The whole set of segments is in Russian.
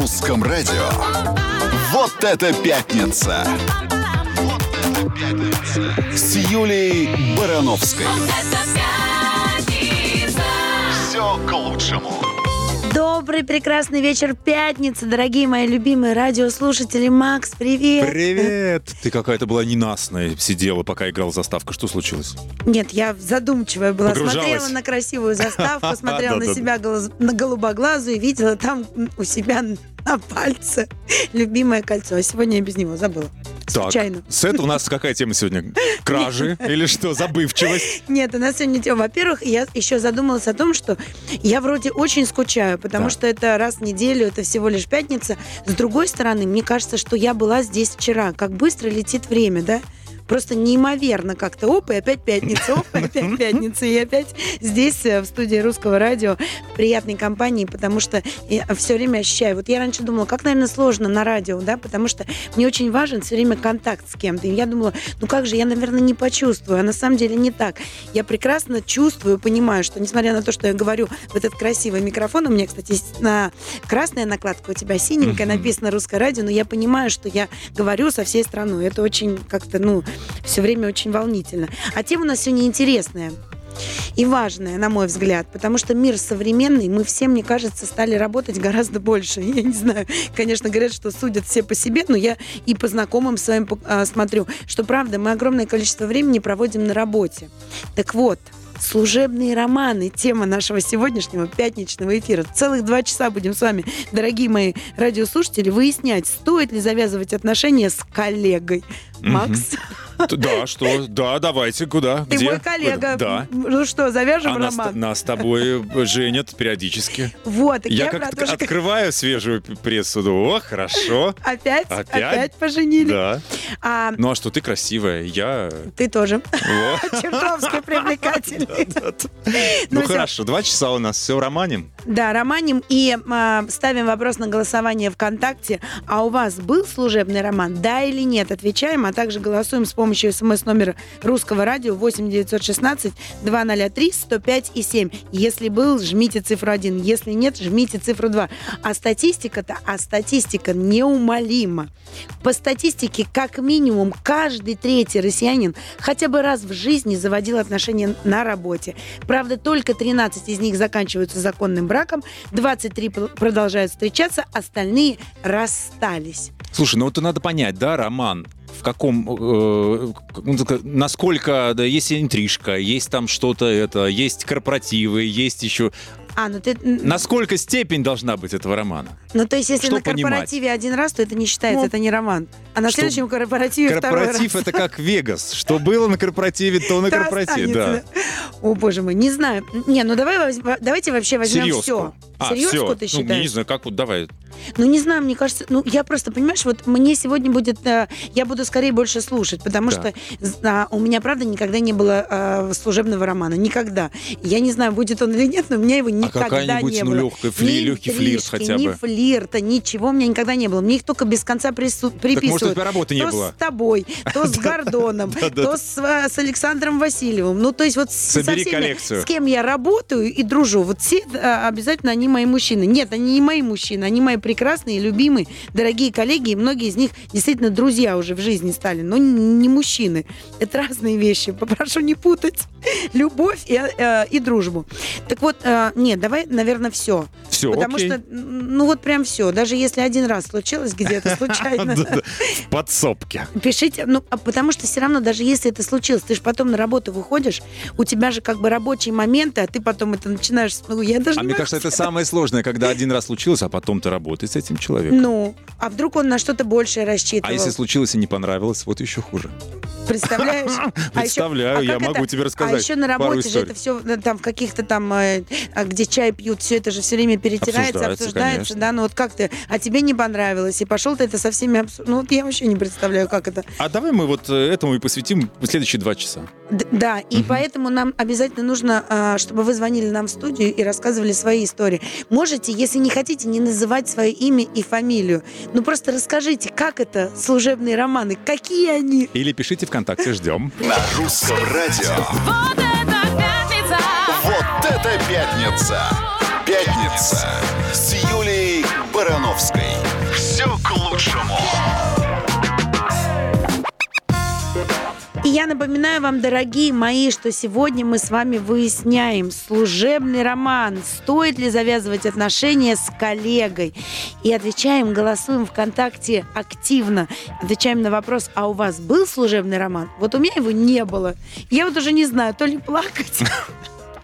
русском радио. Вот это пятница! Вот это пятница! С Юлей Барановской. Все к лучшему. Добрый, прекрасный вечер пятницы, дорогие мои любимые радиослушатели. Макс, привет. Привет! Ты какая-то была ненастная, сидела, пока играл заставка. Что случилось? Нет, я задумчивая была. Смотрела на красивую заставку, смотрела на себя на голубоглазую и видела там у себя на пальце любимое кольцо. А сегодня я без него забыла. Случайно. Так, с этого у нас какая тема сегодня? Кражи или что? Забывчивость? Нет, у нас сегодня тема. Во-первых, я еще задумалась о том, что я вроде очень скучаю, потому Да. что это раз в неделю, это всего лишь пятница. С другой стороны, мне кажется, что я была здесь вчера. Как быстро летит время, да? Просто неимоверно как-то. Оп, и опять пятница, оп, и опять пятница. И опять здесь, э, в студии русского радио, в приятной компании, потому что я все время ощущаю. Вот я раньше думала, как, наверное, сложно на радио, да, потому что мне очень важен все время контакт с кем-то. И я думала, ну как же, я, наверное, не почувствую. А на самом деле не так. Я прекрасно чувствую, понимаю, что несмотря на то, что я говорю в этот красивый микрофон, у меня, кстати, на красная накладка, у тебя синенькая, написано русское радио, но я понимаю, что я говорю со всей страной. Это очень как-то, ну, все время очень волнительно. А тема у нас сегодня интересная. И важная, на мой взгляд, потому что мир современный, мы все, мне кажется, стали работать гораздо больше. Я не знаю, конечно, говорят, что судят все по себе, но я и по знакомым своим а, смотрю, что правда, мы огромное количество времени проводим на работе. Так вот, служебные романы, тема нашего сегодняшнего пятничного эфира. Целых два часа будем с вами, дорогие мои радиослушатели, выяснять, стоит ли завязывать отношения с коллегой. Макс, Да, что? Да, давайте, куда? ты Где? мой коллега. Да. Ну что, завяжем А нас, роман? нас с тобой женят периодически. Вот, я, Я как то, что открываю свежую прессу, думаю, о, хорошо. опять, Опять? опять, поженили. Да. А Ну а что, ты красивая, я... ты тоже чертовски привлекательный. Ну всё. хорошо, два часа у нас, все романим. Да, романим и а, ставим вопрос на голосование ВКонтакте. А у вас был служебный роман? Да или нет? Отвечаем, а также голосуем с помощью смс-номера русского радио 8 916 203 105 и 7. Если был, жмите цифру 1. Если нет, жмите цифру 2. А статистика-то, а статистика неумолима. По статистике, как минимум, каждый третий россиянин хотя бы раз в жизни заводил отношения на работе. Правда, только 13 из них заканчиваются законным браком, 23 пр- продолжают встречаться, остальные расстались. Слушай, ну это надо понять, да, роман, в каком, э, ну, насколько, да, есть интрижка, есть там что-то это, есть корпоративы, есть еще... А, ну ты... Насколько степень должна быть этого романа? Ну, то есть, если что на понимать? корпоративе один раз, то это не считается, Ну, это не роман. А на что- следующем корпоративе второй Корпоратив это как Вегас. Что было на корпоративе, то на корпоративе. Да. О, боже мой, не знаю. Не, ну давай, давайте вообще возьмем Серьезку. все. А, Серьезку всё. ты Ну, считаешь? не знаю, как вот давай. Ну, не знаю, мне кажется, ну, я просто, понимаешь, вот мне сегодня будет, э, я буду скорее больше слушать, потому что а, у меня, правда, никогда не было э, служебного романа, никогда. Я не знаю, будет он или нет, но у меня его никогда А какая-нибудь, не ну, было. легкая фли- Ни легкий флирт хотя Ни бы. флирта, ничего у меня никогда не было. Мне их только без конца прису- Так может, у приписывают. тебя работы не то было? с тобой, то с Гордоном, то с, э, с Александром Васильевым. Ну, то есть вот со всеми, с кем я работаю и дружу, вот все э, обязательно они мои мужчины. Нет, они не мои мужчины, они мои прекрасные, любимые, дорогие коллеги, и многие из них действительно друзья уже в жизни стали, но не мужчины. Это разные вещи. Попрошу не путать любовь и, и дружбу. Так вот, э, нет, давай, наверное, все. Все, Потому окей. что, ну вот прям все. Даже если один раз случилось где-то случайно. В подсобке. Пишите, ну, а потому что все равно, даже если это случилось, ты же потом на работу выходишь, у тебя же как бы рабочие моменты, а ты потом это начинаешь... Ну, я даже А не мне кажется, это самое сложное, когда один раз случилось, а потом ты работаешь с этим человеком. Ну, а вдруг он на что-то большее рассчитывал? А если случилось и не понравилось, вот еще хуже. Представляешь? А еще- Представляю, а я могу это? тебе рассказать А еще на работе же это все там в каких-то там, э, а, где чай пьют, все это же все время перетирается, Обсуждается, обсуждается, да, ну вот как ты, а тебе не понравилось, и пошел ты это со всеми, обсу- ну вот я вообще не представляю, как это. А давай мы вот э, этому и посвятим следующие два часа. Д- Да, и поэтому нам обязательно нужно, а, чтобы вы звонили нам в студию и рассказывали свои истории. Можете, если не хотите, не называть свое имя и фамилию. Ну просто расскажите, как это служебные романы, какие они? Или пишите ВКонтакте, ждем. На русском радио. Это пятница! Пятница с Юлей Барановской. Все к лучшему. И я напоминаю вам, дорогие мои, что сегодня мы с вами выясняем служебный роман. Стоит ли завязывать отношения с коллегой? И отвечаем, голосуем ВКонтакте активно. Отвечаем на вопрос, а у вас был служебный роман? Вот у меня его не было. Я вот уже не знаю, то ли плакать,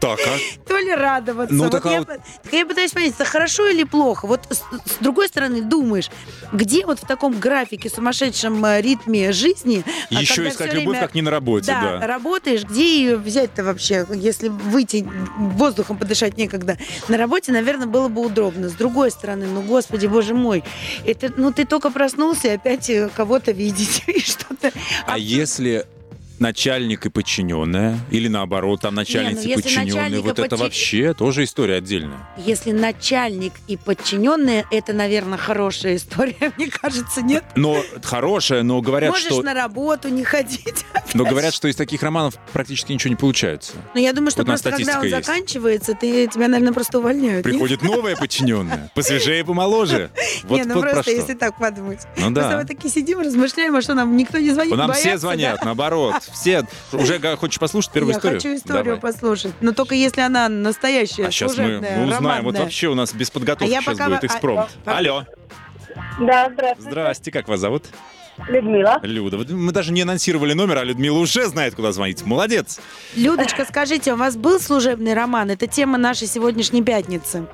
Так, а? то ли радоваться. Ну, Вот так а я, вот- так я пытаюсь понять, это хорошо или плохо. Вот с, с другой стороны думаешь, где вот в таком графике, сумасшедшем э, ритме жизни... а Еще искать любовь, время- как не на работе, да, да. работаешь, где ее взять-то вообще, если выйти воздухом подышать некогда. На работе, наверное, было бы удобно. С другой стороны, ну, господи, боже мой, это, ну, ты только проснулся и опять э, кого-то видеть и что-то. А если начальник и подчиненная, или наоборот, там начальница и ну, и вот это подчи- вообще тоже история отдельная. Если начальник и подчиненные, это, наверное, хорошая история, мне кажется, нет? Но хорошая, но говорят, Можешь что, на работу не ходить. но говорят, что из таких романов практически ничего не получается. Но я думаю, что Вот просто когда он есть. заканчивается, ты, тебя, наверное, просто увольняют. нет? Приходит новая подчиненная, посвежее, помоложе. Вот, не, ну вот про просто что. если так подумать. Ну да. мы такие сидим, размышляем, а что нам никто не звонит, Нам боятся, все да? звонят, наоборот. Все. Уже хочешь послушать первую Я историю? хочу историю Давай. послушать, но только если она настоящая, А сейчас мы, мы узнаем. Вот романная. вообще у нас без подготовки А я сейчас пока будет а- экспромт. а- Алло. Да, здравствуйте. Здрасте, как вас зовут? Людмила. Люда. Вот Мы даже не анонсировали номер, а Людмила уже знает, куда звонить. Молодец. Людочка, скажите, у вас был служебный роман? Это тема нашей сегодняшней пятницы.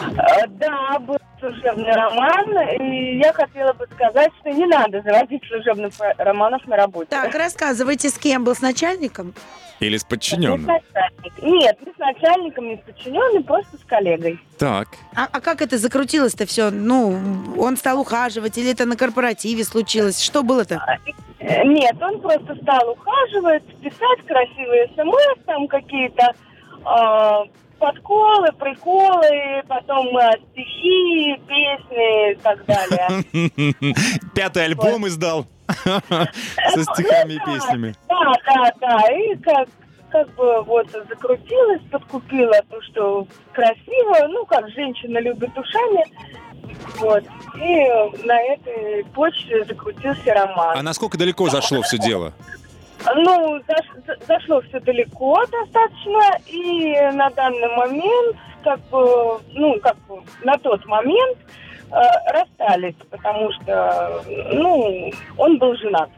Э, Да, был служебный роман, и я хотела бы сказать, что не надо заводить служебных романов на работе. Так, рассказывайте, с кем был, с начальником? Или с Не с подчиненным. начальником. Нет, не с начальником, не с подчиненным, просто с коллегой. Так. А, а как это закрутилось-то все? Ну, он стал ухаживать, или это на корпоративе случилось? Что было-то? Э, Нет, он просто стал ухаживать, писать красивые смс, там какие-то э, подколы, приколы, потом э, стихи, песни и так далее. Пятый альбом издал со стихами и песнями. Да, да, да. И как, как бы вот закрутилась, подкупила то, что красиво, ну, как женщина любит ушами. Вот. И на этой почве закрутился роман. А насколько далеко зашло все дело? Ну, заш- за- зашло все далеко достаточно, и на данный момент, как бы, ну, как бы, на тот момент э, расстались, потому что, ну, он был женат.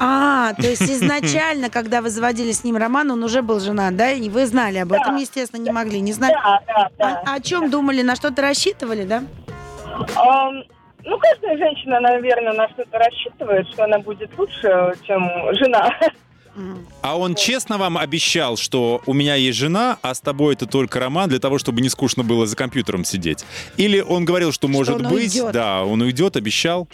А, то есть изначально, когда вы заводили с ним роман, он уже был женат, да? И вы знали об этом, естественно, не могли. Не знали. Да, да, да. А, о чем думали, на что-то рассчитывали, да? Ну, каждая женщина, наверное, на что-то рассчитывает, что она будет лучше, чем жена. А он честно вам обещал, что у меня есть жена, а с тобой это только роман для того, чтобы не скучно было за компьютером сидеть? Или он говорил, что может он быть, уйдет. да, он уйдет, обещал?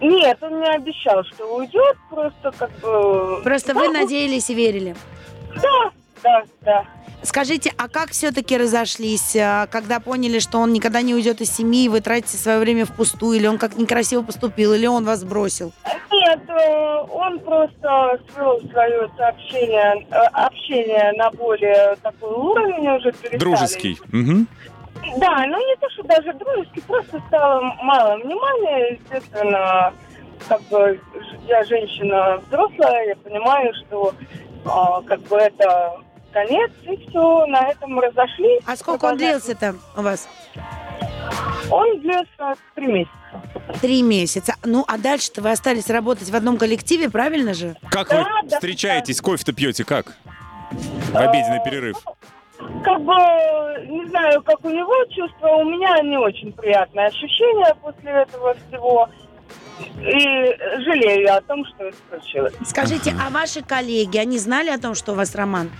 Нет, он не обещал, что уйдет, просто как бы... Просто вы надеялись и верили. Да, да, да. Скажите, а как все-таки разошлись, а, когда поняли, что он никогда не уйдет из семьи, и вы тратите свое время впустую, или он как некрасиво поступил, или он вас бросил? Нет, э, он просто свел свое сообщение, э, общение на более такой уровень уже перестали. Дружеский. Мгм. Да, ну не то, что даже дружеский, просто стало мало внимания, естественно, как бы ж- я женщина взрослая, я понимаю, что а, как бы это конец, и все, на этом разошлись. А сколько он длился-то у вас? Он длился три месяца. Три месяца. Ну, а дальше-то вы остались работать в одном коллективе, правильно же? Как Да, вы да, встречаетесь, кофе-то пьете как? В обеденный перерыв. Как бы, не знаю, как у него чувство, у меня не очень приятное ощущение после этого всего. И жалею о том, что это случилось. Скажите, а ваши коллеги, они знали о том, что у вас роман?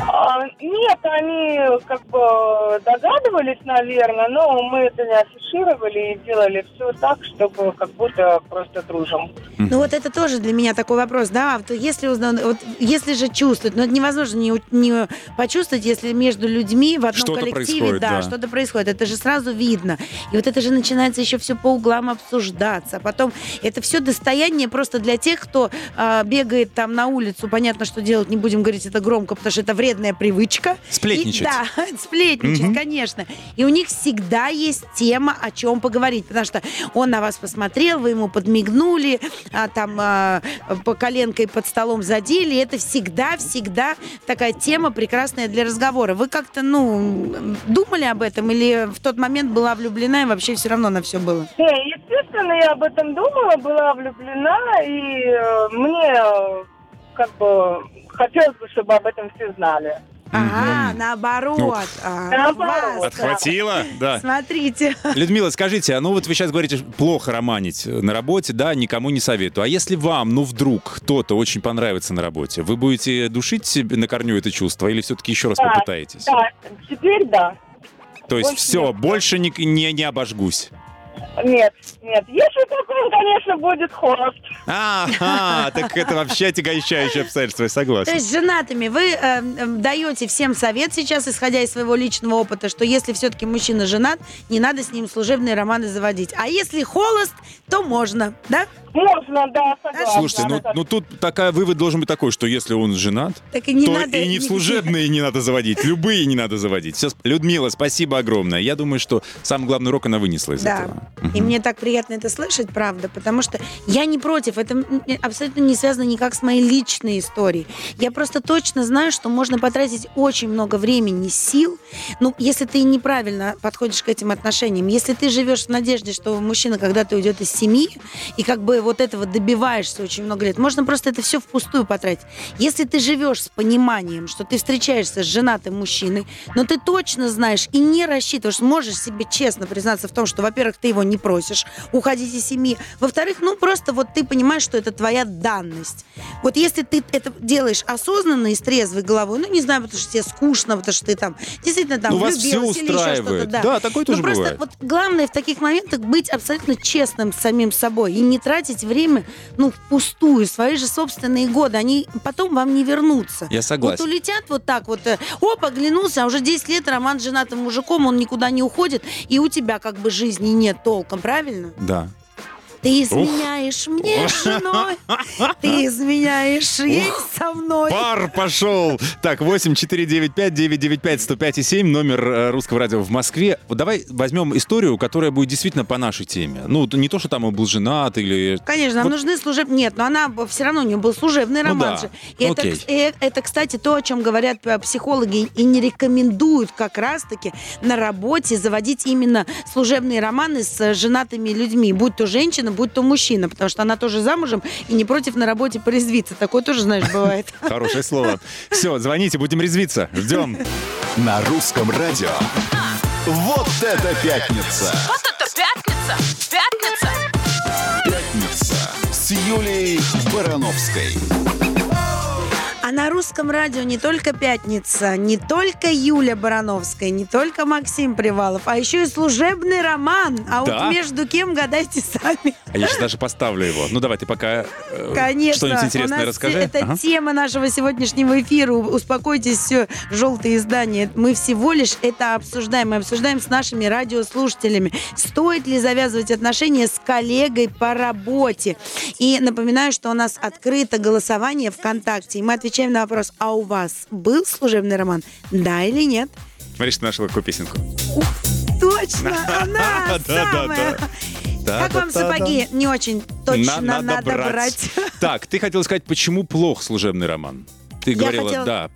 А, нет, они как бы догадывались, наверное, но мы это не афишировали и делали все так, чтобы как будто просто дружим. Ну вот это тоже для меня такой вопрос, да, вот если, узна- вот, если же чувствуют, но это невозможно не, не почувствовать, если между людьми в одном Что-то коллективе, да, да. что-то происходит, это же сразу видно. И вот это же начинается еще все по углам обсуждаться. Потом это все достояние просто для тех, кто а, бегает там на улицу, понятно, что делать, не будем говорить это громко, потому что это вредная привычка. Сплетничать. И- да, сплетничать, Мгм. конечно. И у них всегда есть тема, о чем поговорить, потому что он на вас посмотрел, вы ему подмигнули, а, там а, по коленкой под столом задели. Это всегда-всегда такая тема прекрасная для разговора. Вы как-то, ну, думали об этом или в тот момент была влюблена и вообще все равно на все было? Не, естественно, я об этом думала, была влюблена, и э, мне э, как бы хотелось бы, чтобы об этом все знали. Ага, наоборот. Ну, А, наоборот. Отхватила? Да. Смотрите. Людмила, скажите, а ну вот вы сейчас говорите, плохо романить на работе, да, никому не советую. А если вам, ну вдруг кто-то очень понравится на работе, вы будете душить себе на корню это чувство или все-таки еще раз Да, попытаетесь? Да, теперь да. То есть больше все, нет. больше не, не, не обожгусь. Нет, нет. Если он, конечно, будет холост. Ага, так это вообще отягощающее обстоятельство, я То согласен. есть с женатыми вы э, э, даете всем совет сейчас, исходя из своего личного опыта, что если все-таки мужчина женат, не надо с ним служебные романы заводить. А если холост, то можно, да? Можно, да, согласна. Слушайте, ну, ну тут такая вывод должен быть такой, что если он женат, Так и не то надо... и не в служебные не надо заводить, любые не надо заводить. Все, Людмила, спасибо огромное. Я думаю, что самый главный урок она вынесла из Да, этого. и мне так приятно это слышать, правда, потому что я не против, это абсолютно не связано никак с моей личной историей. Я просто точно знаю, что можно потратить очень много времени, сил, ну, если ты неправильно подходишь к этим отношениям, если ты живешь в надежде, что мужчина когда-то уйдет из семьи, и как бы вот этого добиваешься очень много лет, можно просто это все впустую потратить. Если ты живешь с пониманием, что ты встречаешься с женатым мужчиной, но ты точно знаешь и не рассчитываешь, можешь себе честно признаться в том, что, во-первых, ты его не просишь уходить из семьи, во-вторых, ну просто вот ты понимаешь, что это твоя данность. Вот если ты это делаешь осознанно и с трезвой головой, ну не знаю, потому что тебе скучно, потому что ты там действительно там Ну, вас всё влюбилась или еще что-то, устраивает. да. Да, такое тоже ну, просто бывает. вот главное в таких моментах быть абсолютно честным с самим собой и не тратить время, ну, впустую, свои же собственные годы, они потом вам не вернутся. Я согласен. Вот улетят вот так вот, э, оп, оглянулся, а уже 10 лет роман с женатым мужиком, он никуда не уходит, и у тебя как бы жизни нет толком, правильно? Да. Ты изменяешь мне с женой, ты изменяешь ей со мной. Пар пошел. Так, 8 495 995 105 и 7, номер э, русского радио в Москве. Давай возьмем историю, которая будет действительно по нашей теме. Ну, не то, что там он был женат или... Конечно, нам Вот- нужны служебные... Нет, но она все равно у нее был служебный Ну роман да. же. И это, Окей. кс- э, это, кстати, то, о чем говорят э, психологи и не рекомендуют как раз-таки на работе заводить именно служебные романы с э, женатыми людьми, будь то женщина, будь то мужчина, потому что она тоже замужем и не против на работе порезвиться. Такое тоже, знаешь, бывает. Хорошее слово. Все, звоните, будем резвиться. Ждем. На русском радио. Вот это пятница! Вот это пятница! Пятница! Пятница с Юлией Барановской. А на русском радио не только пятница, не только Юля Барановская, не только Максим Привалов, а еще и служебный роман. А Да? вот между кем гадайте сами. А я сейчас даже поставлю его. Ну, давай, ты пока э, Конечно. что-нибудь интересное расскажи. Это Ага. тема нашего сегодняшнего эфира. Успокойтесь, все желтые издания. Мы всего лишь это обсуждаем. Мы обсуждаем с нашими радиослушателями. Стоит ли завязывать отношения с коллегой по работе? И напоминаю, что у нас открыто голосование ВКонтакте. И мы отвечаем на вопрос, а у вас был служебный роман? Да или нет? Смотри, что нашла какую песенку. Точно, она самая. да. Как вам сапоги? Не очень точно На- надо брать. Так, ты хотела сказать, почему плох служебный роман? Ты говорила, да,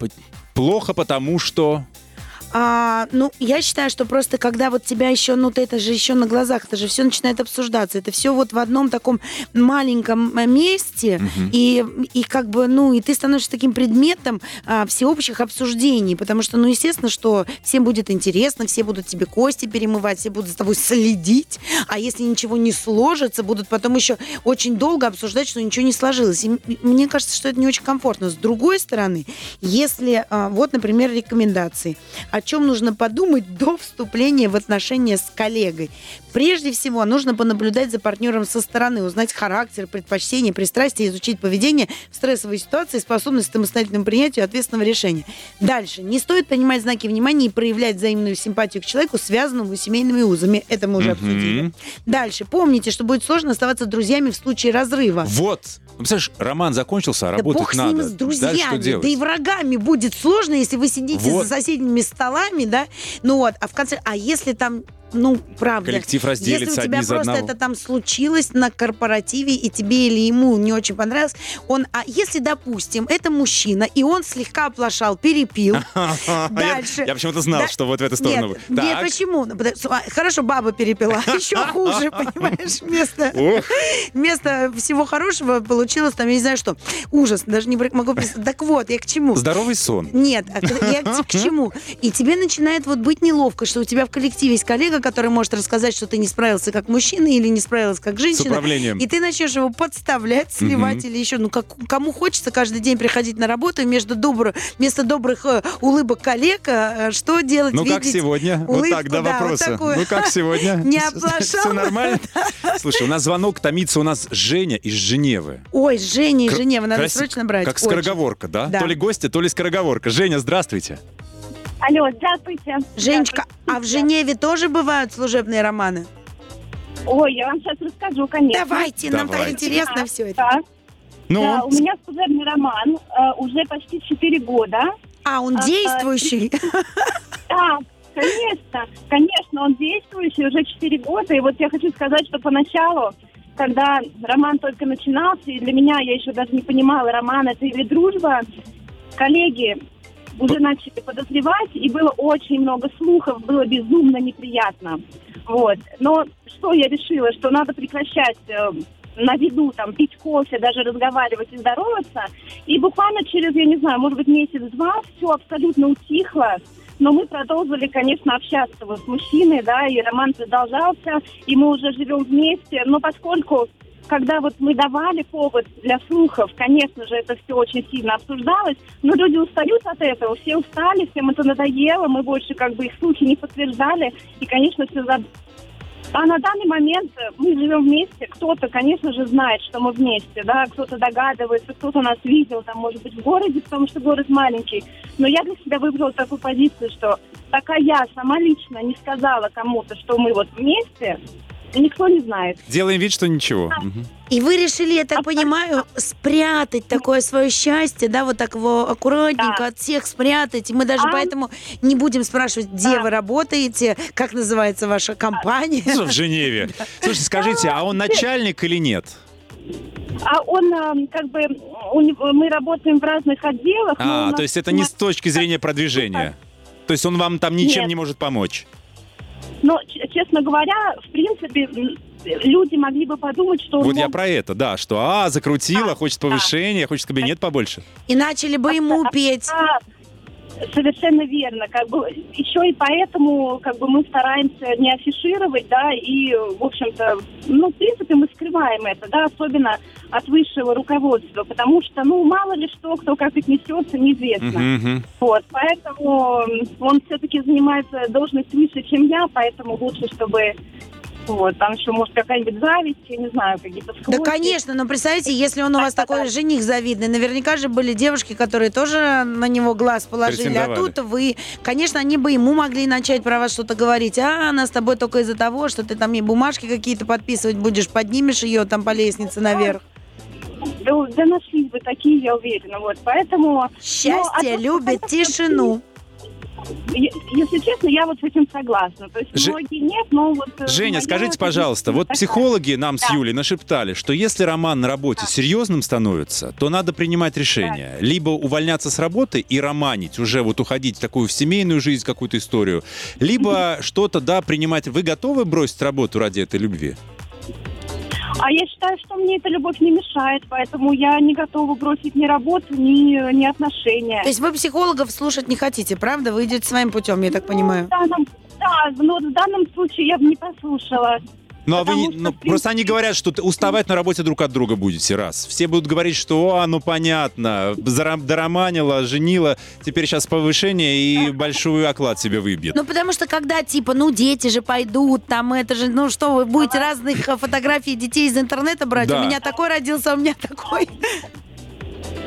плохо, потому что... А, ну, я считаю, что просто когда вот тебя еще, ну, ты это же еще на глазах, это же все начинает обсуждаться. Это все вот в одном таком маленьком месте, и, и как бы, ну, и ты становишься таким предметом а, всеобщих обсуждений, потому что, ну, естественно, что всем будет интересно, все будут тебе кости перемывать, все будут за тобой следить, а если ничего не сложится, будут потом еще очень долго обсуждать, что ничего не сложилось. И мне кажется, что это не очень комфортно. С другой стороны, если, а, вот, например, рекомендации, о чем нужно подумать до вступления в отношения с коллегой. Прежде всего, нужно понаблюдать за партнером со стороны, узнать характер, предпочтения, пристрастия, изучить поведение в стрессовой ситуации, способность к самостоятельному принятию ответственного решения. Дальше. Не стоит принимать знаки внимания и проявлять взаимную симпатию к человеку, связанному с семейными узами. Это мы уже обсудили. Дальше. Помните, что будет сложно оставаться друзьями в случае разрыва. Вот, Ну, представляешь, роман закончился, а Да работать бог с надо. ним, с Дальше друзьями, что делать? да и врагами будет сложно, если вы сидите Вот. за соседними столами, да, ну вот, а в конце, а если там, ну, правда, Коллектив разделится если у тебя просто одного. это там случилось на корпоративе, и тебе или ему не очень понравилось, он, а если, допустим, это мужчина, и он слегка оплошал, перепил, дальше. Я почему-то знал, что вот в эту сторону. Нет, почему? Ну, а, Хорошо, баба перепила, еще хуже, понимаешь, вместо, вместо всего хорошего получилось там, я не знаю что, ужас, даже не могу представить. Так вот, я к чему? Здоровый сон. Нет, а я к чему? И тебе начинает вот быть неловко, что у тебя в коллективе есть коллега, который может рассказать, что ты не справился как мужчина или не справилась как женщина. управлением. И ты начнешь его подставлять, сливать или еще. Ну, как, кому хочется каждый день приходить на работу и между добро, вместо добрых э, улыбок коллег, э, что делать? Ну как сегодня? Вот улыбку, так, два да, вот вопроса. такую. Ну как сегодня? Не оплошал? Все нормально? Слушай, у нас звонок томится, у нас Женя из Женевы. Ой, Женя и Кр- Женева, надо срочно брать. Как скороговорка, да? Да. То ли гостья, то ли скороговорка. Женя, здравствуйте. Алло, здравствуйте. Женечка, а в Женеве тоже бывают служебные романы? Ой, я вам сейчас расскажу, конечно. Давайте, нам так Давайте. интересно все это. Так, Ну, да, у меня служебный роман э, уже почти 4 года. А, он А, действующий? Да, конечно, конечно, он действующий уже 4 года. И вот я хочу сказать, что поначалу, когда роман только начинался, и для меня я еще даже не понимала, роман это или дружба, коллеги уже начали подозревать, и было очень много слухов, было безумно неприятно. Вот. Но что я решила, что надо прекращать э, на виду там пить кофе, даже разговаривать и здороваться. И буквально через, я не знаю, может быть, месяц-два все абсолютно утихло. Но мы продолжили, конечно, общаться вот с мужчиной, да, и роман продолжался, и мы уже живем вместе. Но поскольку, когда вот мы давали повод для слухов, конечно же, это все очень сильно обсуждалось, но люди устают от этого, все устали, всем это надоело, мы больше как бы их слухи не подтверждали, и, конечно, все за- а на данный момент э, мы живем вместе. Кто-то, конечно же, знает, что мы вместе, да, кто-то догадывается, кто-то нас видел, там, может быть, в городе, потому что город маленький. Но я для себя выбрала такую позицию, что пока я сама лично не сказала кому-то, что мы вот вместе, никто не знает. делаем вид, что ничего. И вы решили, я так понимаю, спрятать такое свое счастье, да, вот так его аккуратненько Да. от всех спрятать. И мы даже А. поэтому не будем спрашивать, где Да. вы работаете, как называется ваша компания. Ну, В Женеве. Слушайте, скажите, а он начальник или нет? А он, э, как бы, у него- мы работаем в разных отделах. А, нас то есть это не с точки зрения продвижения. То есть он вам там ничем Нет. не может помочь. Но, честно говоря, в принципе, люди могли бы подумать, что... он Вот я про это, да, что а, закрутила, Да, хочет да. повышения, хочет кабинет побольше. И начали бы ему петь. Совершенно верно. Как бы еще и поэтому как бы мы стараемся не афишировать, да, и, в общем-то, ну, в принципе, мы скрываем это, да, особенно от высшего руководства, потому что, ну, мало ли что, кто как отнесется, неизвестно. Мгм. Вот, поэтому он все-таки занимается должность выше, чем я, поэтому лучше, чтобы вот, там еще, может, какая-нибудь зависть, я не знаю, какие-то Да, склоки. конечно, но представьте, если он у вас такой жених завидный, наверняка же были девушки, которые тоже на него глаз положили, а тут вы, конечно, они бы ему могли начать про вас что-то говорить, а она с тобой только из-за того, что ты там ей бумажки какие-то подписывать будешь, поднимешь ее там по лестнице наверх. Да, да нашлись бы такие, я уверена, вот, поэтому... Счастье Ну, а любит тишину. Если честно, я вот с этим согласна. То есть Же- многие нет, но вот... э, Женя, скажите, пожалуйста, вот психологи нам с Да. Юлей нашептали, что если роман на работе серьезным становится, то надо принимать решение. Либо увольняться с работы и романить, уже вот уходить в такую в семейную жизнь, какую-то историю, либо что-то, да, принимать. Вы готовы бросить работу ради этой любви? А я считаю, что мне эта любовь не мешает, поэтому я не готова бросить ни работу, ни, ни отношения. То есть вы психологов слушать не хотите, правда? Вы идете своим путем, я так понимаю. В данном- да, но в данном случае я бы не послушала. Ну, а вы, что, ну, принципе- просто они говорят, что уставать на работе друг от друга будете раз. Все будут говорить, что, а, ну понятно, дороманила, женила, теперь сейчас повышение и большой оклад себе выбьет. Ну, потому что когда, типа, ну, дети же пойдут, там это же, ну, что, вы будете разных э, фотографий детей из интернета брать? Да. У меня такой родился, у меня такой.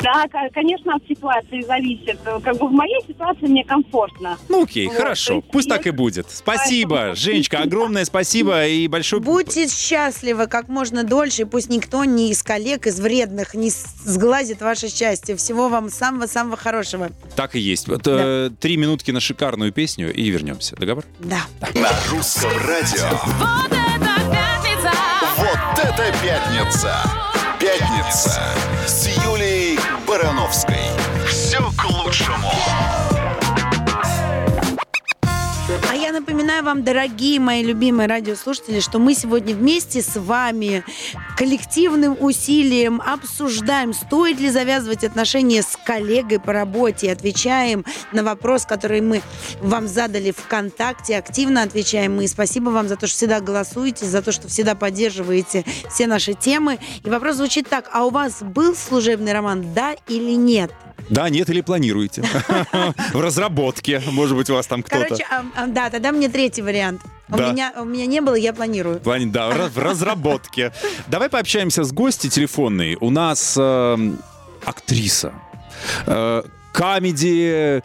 Да, ко- конечно, от ситуации зависит. Как бы в моей ситуации мне комфортно. Ну окей, Вот, хорошо, есть пусть так есть- и будет. Спасибо, Поэтому- Женечка, огромное спасибо и большой... Будьте счастливы как можно дольше, и пусть никто ни из коллег, из вредных не сглазит ваше счастье. Всего вам самого-самого хорошего. Так и есть. Вот, э, Три минутки на шикарную песню и вернемся. Договор? Да. На русском радио. Вот это пятница! Вот это пятница! Пятница с Юлией Барановской. Все к лучшему. Я напоминаю вам, дорогие мои любимые радиослушатели, что мы сегодня вместе с вами коллективным усилием обсуждаем, стоит ли завязывать отношения с коллегой по работе. Отвечаем на вопрос, который мы вам задали ВКонтакте. Активно отвечаем мы. Спасибо вам за то, что всегда голосуете, за то, что всегда поддерживаете все наши темы. И вопрос звучит так. А у вас был служебный роман, да или нет? Да, нет, или планируете? В разработке, может быть, у вас там кто-то. Короче, а, а, да, тогда мне третий вариант. У, Да. меня, у меня не было, я планирую. В плане, да, в раз- в разработке. Давай пообщаемся с гостью телефонной. У нас эм, актриса. Comedy,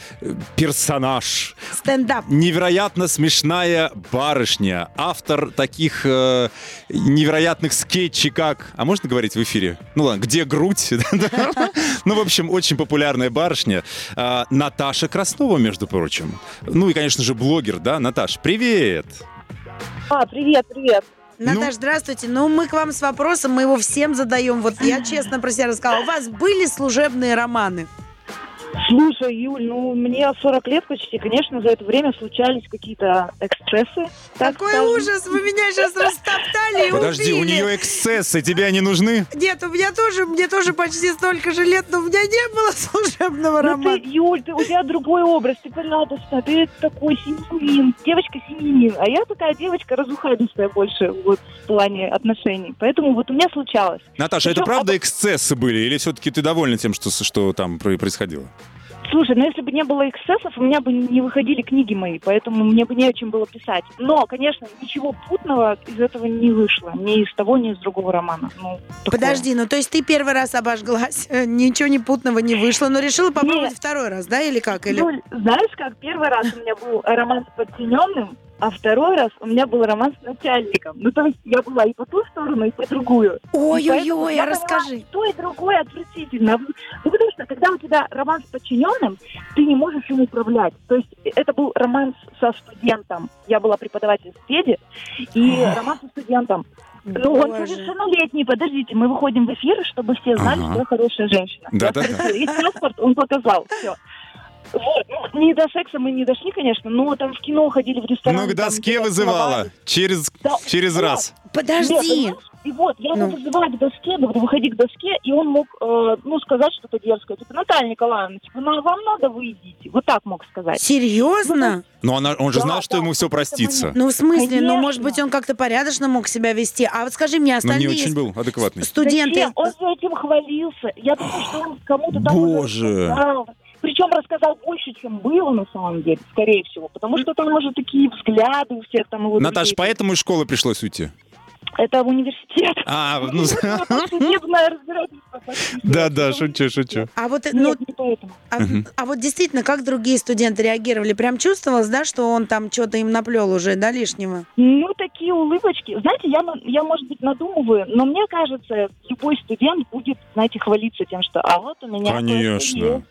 персонаж, Стендап. невероятно смешная барышня, автор таких э, невероятных скетчей, как... А можно говорить в эфире? Ну ладно, где грудь? Ну, в общем, очень популярная барышня. А, Наташа Краснова, между прочим. Ну и, конечно же, блогер, да? Наташ, привет! А, привет, привет. Наташ, здравствуйте. Ну, мы к вам с вопросом, мы его всем задаем. Вот я честно про себя рассказала. У вас были служебные романы? Слушай, Юль, ну мне 40 лет почти, конечно, за это время случались какие-то эксцессы. так Какой скажем. ужас! Вы меня сейчас растоптали и Подожди, у убили. нее эксцессы, тебе они нужны? Нет, у меня тоже, мне тоже почти столько же лет, но у меня не было служебного Ну романа. ты, Юль, ты, у тебя другой образ, ты порядочная, ты такой семьянин, девочка-семьянин, а я такая девочка разухабистая больше вот в плане отношений. Поэтому вот у меня случалось. Наташа, это Причем правда об- эксцессы были? Или все-таки ты довольна тем, что, что там про- происходило? Слушай, ну если бы не было эксцессов, у меня бы не выходили книги мои, поэтому мне бы не о чем было писать. Но, конечно, ничего путного из этого не вышло. Ни из того, ни из другого романа. Ну, такое. Подожди, ну то есть ты первый раз обожглась, э, ничего не путного не вышло, но решила попробовать Нет. второй раз, да, или как? Или... Юль, знаешь как, первый раз у меня был роман с подчиненным, а второй раз у меня был роман с начальником. Ну, то есть я была и по ту сторону, и по другую. Ой-ой-ой, я а расскажи. То и другое отвратительно. Ну, потому что, когда у тебя роман с подчиненным, ты не можешь им управлять. То есть это был роман со студентом. Я была преподаватель в ПЕДе, и роман со студентом. Ну, он совершеннолетний. Подождите, мы выходим в эфир, чтобы все знали, Ага. что я хорошая женщина. Да-да-да. Я И паспорт он показал. Все. Вот. Ну, не до секса мы не дошли, конечно, но там в кино ходили, в ресторан. Ну, к там доске где-то вызывала. Через, Да, через вот. раз. Нет, Подожди. понимаешь? И вот, я его Ну. вызываю к доске, говорю, выходи к доске, и он мог, э, ну, сказать что-то дерзкое. Типа, Наталья Николаевна, типа, ну, вам надо, вы идите. Вот так мог сказать. Серьезно? Но она, он же Да, знал, что да, ему все простится. Ну, в смысле, ну, может Конечно. быть, он как-то порядочно мог себя вести. А вот скажи мне, Но не остальные очень был адекватный. студенты... Зачем? Он за этим хвалился. Я думаю, что он кому-то там уже Боже. рассказал. Причем рассказал больше, чем было на самом деле, скорее всего. Потому что там уже такие взгляды у всех там его Наташ, друзей. поэтому из школы пришлось уйти. Это в университет. А, ну, судебное разбирательство фактически. да-да, шучу, шучу. А вот, ну, не поэтому. а, а вот действительно, как другие студенты реагировали? Прям чувствовалось, да, что он там что-то им наплел уже, да, лишнего? Ну, такие улыбочки. Знаете, я, я, может быть, надумываю, но мне кажется, любой студент будет, знаете, хвалиться тем, что а вот у меня... Конечно.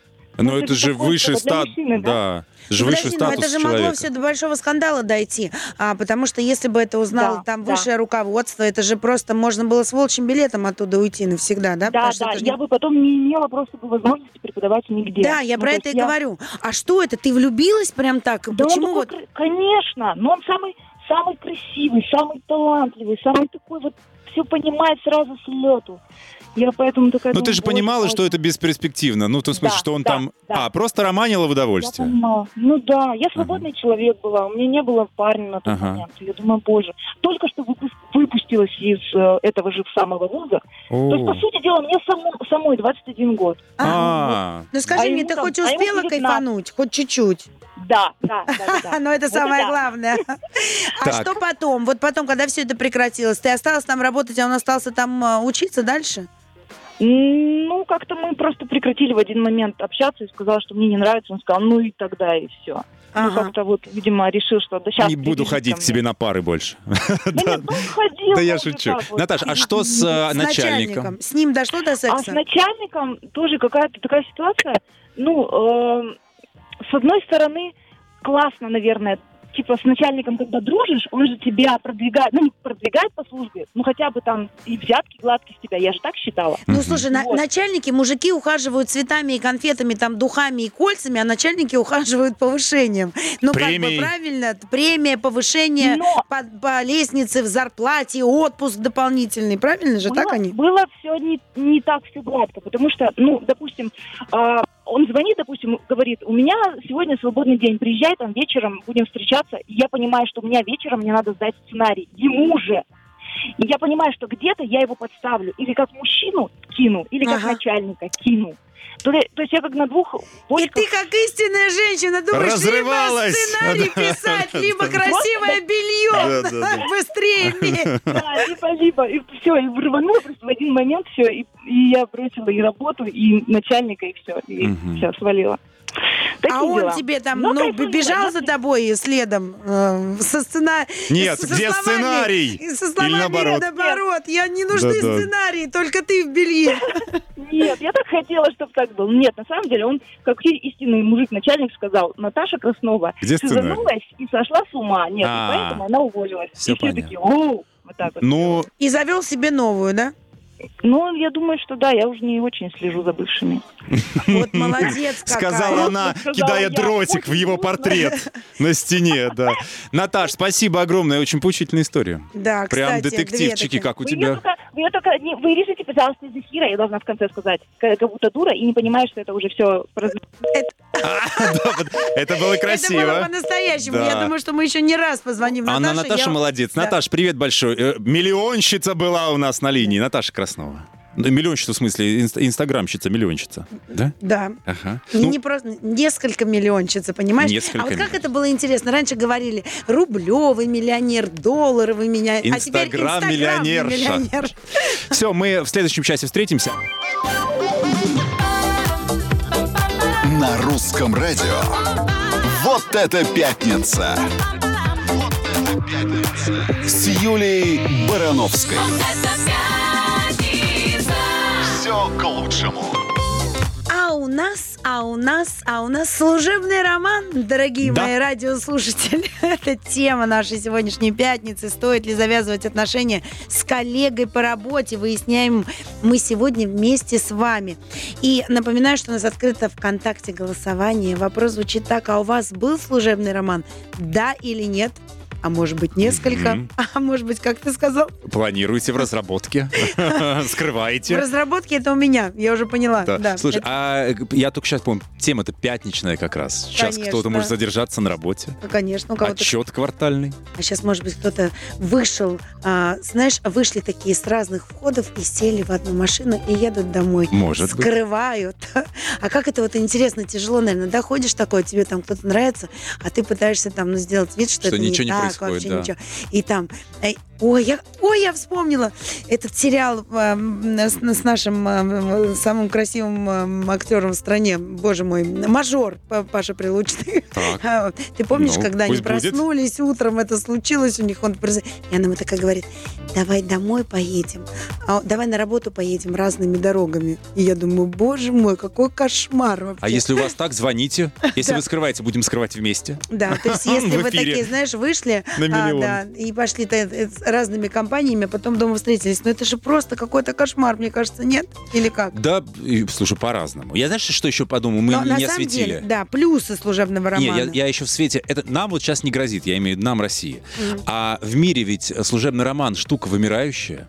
Но Ну, это это же для статус. мужчины, да? Да, же подожди, ну статус это же могло человека. все до большого скандала дойти. А, потому что если бы это узнало Да, там да. высшее руководство, это же просто можно было с волчьим билетом оттуда уйти навсегда, да? Да, Потому да, же я не- бы потом не имела просто бы возможности преподавать нигде. Да, я Ну, про то это и я- говорю. А что это? Ты влюбилась прям так? Да Почему он вот? такой, кра- конечно, но он самый, самый красивый, самый талантливый, самый такой вот, все понимает сразу с лету. Я поэтому такая... Ну ты же понимала, что это бесперспективно. Ну, в том смысле, Да, что он да, там... да. А, просто романила в Я удовольствие. понимала. Ну да, я свободный человек была, у меня не было парня на тот Ага. момент. Я думаю, боже, только что выпу- выпустилась из э, этого же самого вуза. То есть, по О. сути дела, мне само- самой 21 год. А, Ну скажи А мне, ты там- хоть а успела 19. кайфануть? Хоть чуть-чуть? Да, да, да, да, да. Ну это Вот самое это- главное. А Так. что потом? Вот потом, когда все это прекратилось, ты осталась там работать, а он остался там э, учиться дальше? Ну, как-то мы просто прекратили в один момент общаться и сказала, что мне не нравится. Он сказал, ну и тогда, и все. Ну, Ага. как-то вот, видимо, решил, что да сейчас... Не буду ходить к тебе на пары больше. Да ну. Да я шучу. так вот. Наташ, а что с э, С начальником? С ним дошло до А с секса? начальником тоже какая-то такая ситуация. Ну, эм, с одной стороны, классно, наверное, типа с начальником, когда дружишь, он же тебя продвигает, ну не продвигает по службе, ну хотя бы там и взятки гладкие с тебя, я же так считала. Ну, слушай, на- Вот. начальники, мужики ухаживают цветами и конфетами, там, духами и кольцами, а начальники ухаживают повышением. Ну, как Премией. бы правильно, по повышение Но по, по лестнице в зарплате, отпуск дополнительный, правильно же, так было, они? было все не, не так все гладко, потому что, ну, допустим, а, он звонит, допустим, говорит, у меня сегодня свободный день, приезжай там вечером, будем встречаться. И я понимаю, что у меня вечером мне надо сдать сценарий, ему же. И я понимаю, что где-то я его подставлю. Или как мужчину кину, или как Ага. начальника кину. То, ли- то есть я как на двух И почках. ты, как истинная женщина, думаешь, Разрывалась. либо сценарий писать, либо красивое белье. Быстрее мне. Да, либо-либо. И все, и рванула просто в один момент все. И, и я бросила и работу, и начальника, и все. И все, свалила. Такие А он дела. тебе там, Ну, ну, кайфанула, бежал за тобой следом э, со сцена... Нет, со где словами- сценарий? Со Или словами наоборот? наоборот. Я не нужны Да-да. сценарии, только ты в белье. Нет, я так хотела, чтобы так был. Нет, на самом деле он, как истинный мужик-начальник, сказал, Наташа Краснова Где сценарий? шизанулась и сошла с ума. Нет, А, поэтому она уволилась. всё и все понятно. такие, оу, вот так вот. Ну, И завел себе новую, да? Ну, я думаю, что да, я уже не очень слежу за бывшими. Вот молодец какая. сказала она, кидая я. дротик в его портрет на стене, да. Наташ, спасибо огромное, очень поучительная история. Да, Прям кстати, детективчики, как у тебя. только, вы, только не, вы решите, пожалуйста, из эфира, я должна в конце сказать, как, как будто дура, и не понимаешь, что это уже все... Вот Это было Это было красиво. по-настоящему. Да. Я думаю, что мы еще не раз позвоним Наташе. Анна Наташа молодец. Наташ, привет большой. Э, Миллионщица была у нас на линии. Наташа Краснова. Миллионщица в смысле, инст- инстаграмщица, миллионщица. Да? Да. Ага. Не, Ну, не просто несколько миллиончица, понимаешь? Несколько а вот как миллион. это было интересно? Раньше говорили рублевый миллионер, долларовый миллионер, а теперь Инстаграм-миллионерша. инстаграм-миллионер. Все, мы в следующем часе встретимся. На русском радио. Вот это пятница. Вот это пятница. С Юлей Барановской. Это пятница. Все к лучшему. А у нас, а у нас, а у нас служебный роман, дорогие Да. мои радиослушатели. Это тема нашей сегодняшней пятницы. Стоит ли завязывать отношения с коллегой по работе? Выясняем мы сегодня вместе с вами. И напоминаю, что у нас открыто ВКонтакте голосование. Вопрос звучит так, а у вас был служебный роман? Да или нет? А может быть несколько? Мгм. А может быть, как ты сказал? Планируете в разработке? В Скрываете? разработке это у меня, я уже поняла. Да. Да, Слушай, это- а э, я только сейчас помню, тема-то пятничная как раз. Сейчас Конечно. кто-то может задержаться на работе. ну, конечно, у кого-то Отчет квартальный. А сейчас, может быть, кто-то вышел, а, знаешь, вышли такие с разных входов и сели в одну машину и едут домой. Может быть. Скрывают. А как это вот интересно, тяжело, наверное. Доходишь такое, тебе там кто-то нравится, а ты пытаешься там ну, сделать вид, что, Что это ничего не не так, происходит, да. ничего. И там, эй, ой, я, ой, я вспомнила этот сериал эм, с, с нашим эм, самым красивым эм, актером в стране, боже мой, Мажор, Паша Прилучный. Так. А, Ты помнишь, Ну, когда они будет. проснулись утром, это случилось у них, он и она ему такая говорит, давай домой поедем, а, давай на работу поедем разными дорогами. И я думаю, боже мой, какой кошмар вообще. А если у вас так, звоните. Если вы скрываете, будем скрывать вместе. Да, то есть если вы такие, знаешь, вышли а, и пошли э, разными компаниями, а потом дома встретились, но это же просто какой-то кошмар, мне кажется, нет? Или как? Да, и, слушай, по-разному. Я знаешь, что еще подумал? Мы Но не на самом осветили. деле, да, плюсы служебного романа. Не, я, я еще в свете... Это нам вот сейчас не грозит, я имею в виду нам, России. Мгм. А в мире ведь служебный роман штука вымирающая.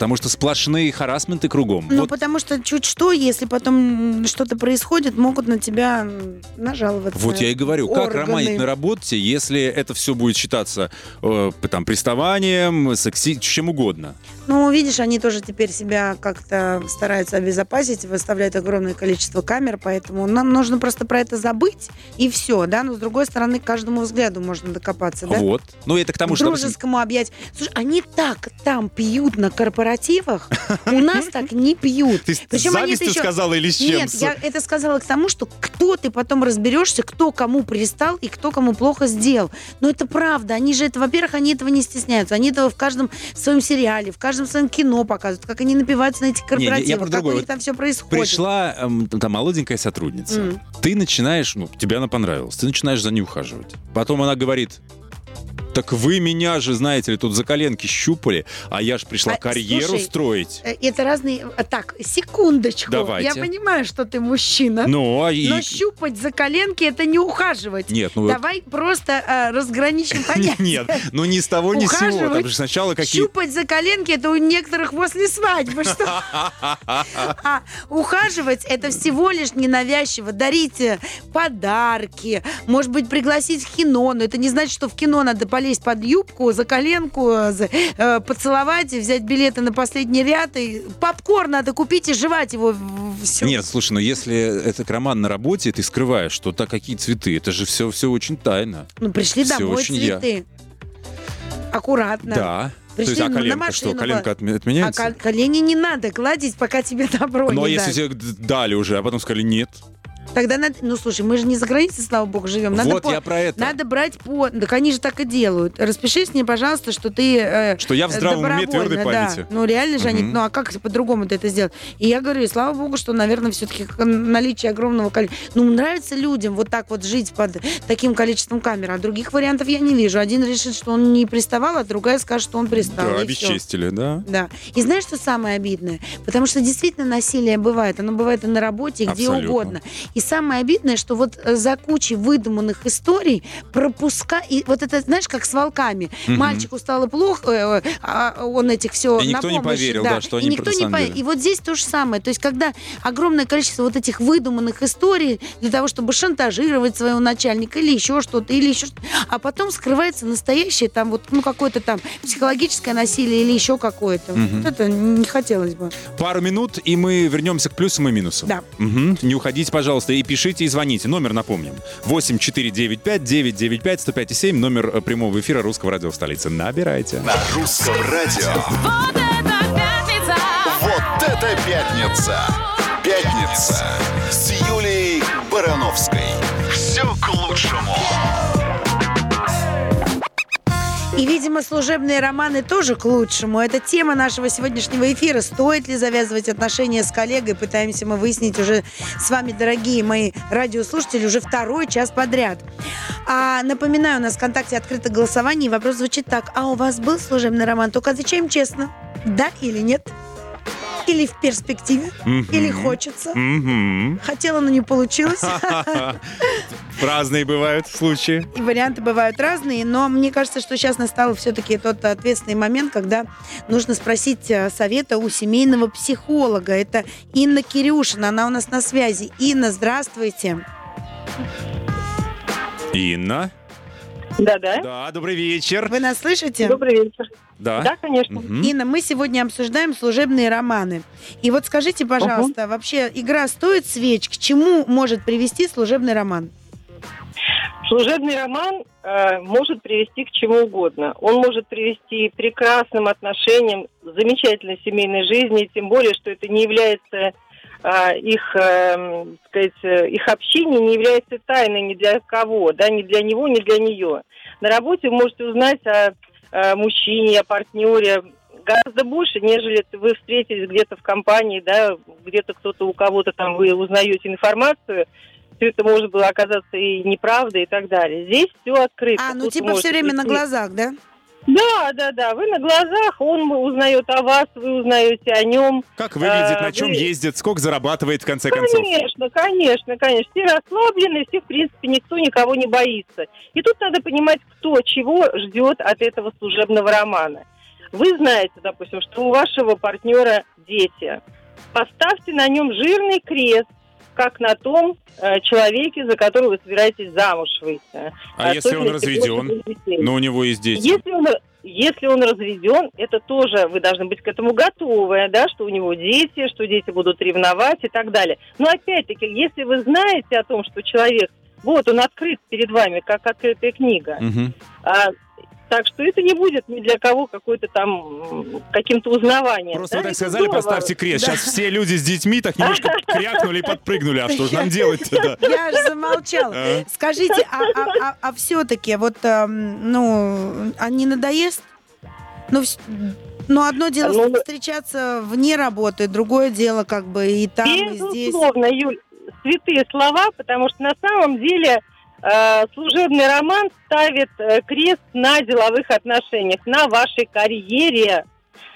Потому что сплошные харасменты кругом. Ну, вот, потому что чуть что, если потом что-то происходит, могут на тебя нажаловаться. вот я и говорю, как органы. романить на работе, если это все будет считаться э, там, приставанием, секси, чем угодно. Ну, видишь, они тоже теперь себя как-то стараются обезопасить, выставляют огромное количество камер, поэтому нам нужно просто про это забыть, и все, да? Но, с другой стороны, к каждому взгляду можно докопаться, да? Вот. Ну, это к тому, к что... дружескому объять. Слушай, они так там пьют на корпоративах, корпоративах у нас так не пьют. Ты Причем они это еще- сказала или с чем? Нет, я это сказала к тому, что кто ты потом разберешься, кто кому пристал и кто кому плохо сделал. Но это правда. Они же это, во-первых, они этого не стесняются. Они этого в каждом своем сериале, в каждом своем кино показывают, как они напиваются на этих не, я корпоративах, про как другое. у них там все происходит. Пришла эм, там молоденькая сотрудница. Ты начинаешь, ну, тебе она понравилась, ты начинаешь за ней ухаживать. Потом она говорит, так вы меня же, знаете ли, тут за коленки щупали, а я же пришла А, карьеру слушай, строить. Э, Это разные... а, Так, секундочку. Давайте. Я понимаю, что ты мужчина. Ну, а и... Но щупать за коленки это не ухаживать. Нет, ну... Давай просто а, разграничим понятия. Нет, ну ни с того, ни с сего. Там же сначала какие... Щупать за коленки это у некоторых после свадьбы. Что? А ухаживать это всего лишь ненавязчиво. Дарите подарки, может быть, пригласить в кино. Но это не значит, что в кино надо полезть под юбку, за коленку, за- э, поцеловать, взять билеты на последний ряд. И попкорн надо купить и жевать его. Все. Нет, слушай, ну если это роман на работе, ты скрываешь, что так какие цветы, это же все, все очень тайно. Ну, пришли Всё домой очень я. цветы. Аккуратно. Да. То Пришли, есть, а ну, на коленка что, коленка А отменяется? ко- колени не надо гладить, пока тебе добро Но не если дать. тебе дали уже, а потом сказали нет. Тогда надо... Ну, слушай, мы же не за границей, слава богу, живем. Надо вот по- я про это. Надо брать по... Так они же так и делают. Распишись мне, пожалуйста, что ты... э, Что я в здравом уме, твердой да. памяти. Ну, реально же они... Ну, а как по-другому-то это сделать? И я говорю, и слава богу, что, наверное, все-таки наличие огромного количества... Ну, нравится людям вот так вот жить под таким количеством камер, а других вариантов я не вижу. Один решит, что он не приставал, а другая скажет, что он пристал. Да, обесчестили, да? Да. И знаешь, что самое обидное? Потому что действительно насилие бывает. Оно бывает и на работе, и где Абсолютно. угодно. И самое обидное, что вот э, за кучей выдуманных историй пропуска... И вот это, знаешь, как с волками. Мгм. Мальчику стало плохо, э, а он этих все И никто не поверил, да, что и они никто на не поверил. И вот здесь то же самое. То есть, когда огромное количество вот этих выдуманных историй для того, чтобы шантажировать своего начальника или еще что-то, или еще что-то, а потом скрывается настоящее там вот, ну, какое-то там психологическое насилие или еще какое-то. Мгм. Вот это не хотелось бы. Пару минут, и мы вернемся к плюсам и минусам. Да. Мгм. Не уходите, пожалуйста, и пишите, и звоните. Номер напомним. 8495 995 105,7. Номер э, прямого эфира русского радио в столице. Набирайте. На русском радио. Вот это пятница! Вот это пятница! Пятница с Юлией Барановской. И, видимо, служебные романы тоже к лучшему. Это тема нашего сегодняшнего эфира. Стоит ли завязывать отношения с коллегой? Пытаемся мы выяснить уже с вами, дорогие мои радиослушатели, уже второй час подряд. А напоминаю, у нас в ВКонтакте открыто голосование, и вопрос звучит так. А у вас был служебный роман? Только отвечаем честно. Да или нет? Или в перспективе? Или хочется? Хотела, но не получилось. Разные бывают случаи. И варианты бывают разные, но мне кажется, что сейчас настал все-таки тот ответственный момент, когда нужно спросить э, совета у семейного психолога. Это Инна Кирюшина, она у нас на связи. Инна, здравствуйте. Инна. Да-да. Да, добрый вечер. Вы нас слышите? Добрый вечер. Да. Да, конечно. Мгм. Инна, мы сегодня обсуждаем служебные романы. И вот скажите, пожалуйста, вообще игра стоит свеч? К чему может привести служебный роман? Служебный роман э, может привести к чему угодно. Он может привести к прекрасным отношениям, замечательной семейной жизни, тем более, что это не является э, их, э, сказать, э, их общение не является тайной ни для кого, да, ни для него, ни для нее. На работе вы можете узнать о, э, мужчине, о партнере гораздо больше, нежели вы встретились где-то в компании, да, где-то кто-то у кого-то там вы узнаете информацию, все это может было оказаться и неправдой и так далее. Здесь все открыто. А, ну Тут типа все время на глазах, да? Да, да, да. Вы на глазах, он узнает о вас, вы узнаете о нем. Как выглядит, А, на чем вы- ездит, сколько зарабатывает в конце концов? Конечно, конечно, конечно. Все расслаблены, все, в принципе, никто никого не боится. И тут надо понимать, кто чего ждет от этого служебного романа. Вы знаете, допустим, что у вашего партнера дети. Поставьте на нем жирный крест, как на том э, человеке, за которого вы собираетесь замуж выйти. А если он разведен? Но у него есть дети. Если он, если он разведен, это тоже вы должны быть к этому готовы, да, что у него дети, что дети будут ревновать и так далее. Но опять-таки, если вы знаете о том, что человек, вот он открыт перед вами, как открытая книга, Мгм. а, Так что это не будет ни для кого какой-то там каким-то узнаванием. Просто вы да, так это сказали, здорово. поставьте крест. Сейчас все люди с детьми так немножко крякнули и подпрыгнули. А что же нам делать-то? да? Я же замолчала. А. Скажите, а, все-таки вот, эм, ну, а не надоест? Ну, вс- ну, одно дело Ну, встречаться вне работы, другое дело как бы и там, и здесь. Безусловно, Юль, святые слова, потому что на самом деле служебный роман ставит э, крест на деловых отношениях, на вашей карьере.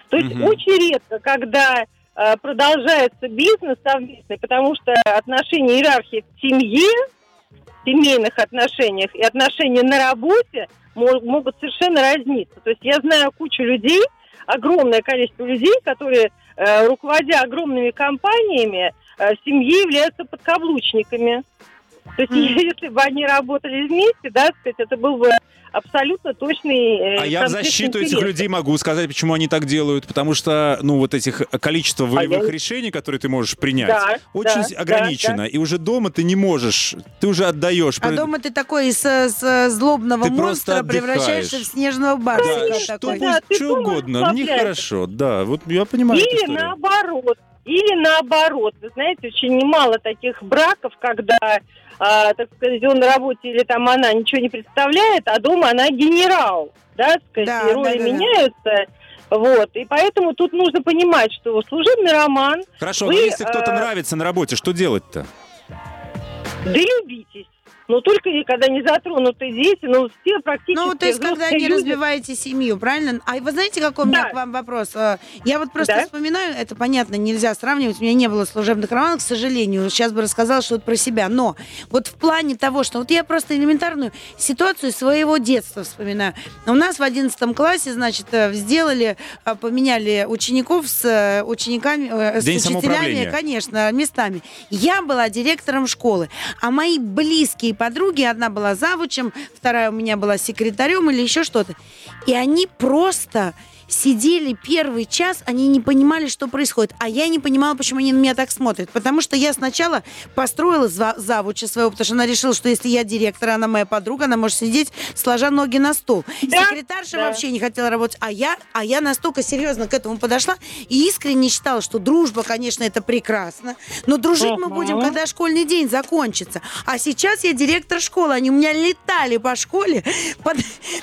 То есть Мгм. очень редко, когда э, продолжается бизнес совместный, потому что отношения иерархии в семье, в семейных отношениях и отношения на работе мо- могут совершенно разниться. То есть я знаю кучу людей, огромное количество людей, которые, э, руководя огромными компаниями, э, в семье являются подкаблучниками. То есть, Мгм. если бы они работали вместе, да, так сказать, это был бы абсолютно точный э, А я в защиту этих интересов. людей могу сказать, почему они так делают. Потому что, ну, вот этих количество волевых А я- решений, которые ты можешь принять, Да, очень да, ограничено. да, И уже дома ты не можешь, ты уже отдаешь. А дома ты такой из э, с злобного Ты монстра превращаешься в снежного барсика Да, что. Да, что угодно, мне расслабляешься. хорошо, да, вот я понимаю Или наоборот. Или наоборот. Вы знаете, очень немало таких браков, когда, а, так сказать, он на работе или там она ничего не представляет, а дома она генерал. Да, так сказать, Да, и роли да, да, да. меняются. Вот. И поэтому тут нужно понимать, что служебный роман, Хорошо, Вы, но если кто-то э, нравится на работе, что делать-то? да любитесь. Но только и когда не затронуты дети, ну все практически Ну, то есть, когда не люди. разбиваете семью, правильно? А вы знаете, какой у меня Да. к вам вопрос? Э, Я вот просто Да. вспоминаю, это понятно, нельзя сравнивать, у меня не было служебных романов, к сожалению, сейчас бы рассказала что-то про себя, но вот в плане того, что вот я просто элементарную ситуацию своего детства вспоминаю. У нас в 11 классе, значит, э, сделали, э, поменяли учеников с учениками, э, с День учителями, конечно, местами. Я была директором школы, а мои близкие подруги, одна была завучем, вторая у меня была секретарем или еще что-то. И они просто сидели первый час, они не понимали, что происходит. А я не понимала, почему они на меня так смотрят. Потому что я сначала построила за- завуча своего, потому что она решила, что если я директор, она моя подруга, она может сидеть, сложа ноги на стол. Да, Секретарша да. вообще не хотела работать. А я, а я настолько серьезно к этому подошла и искренне считала, что дружба, конечно, это прекрасно. Но дружить мы будем, когда школьный день закончится. А сейчас я директор школы. Они у меня летали по школе. под-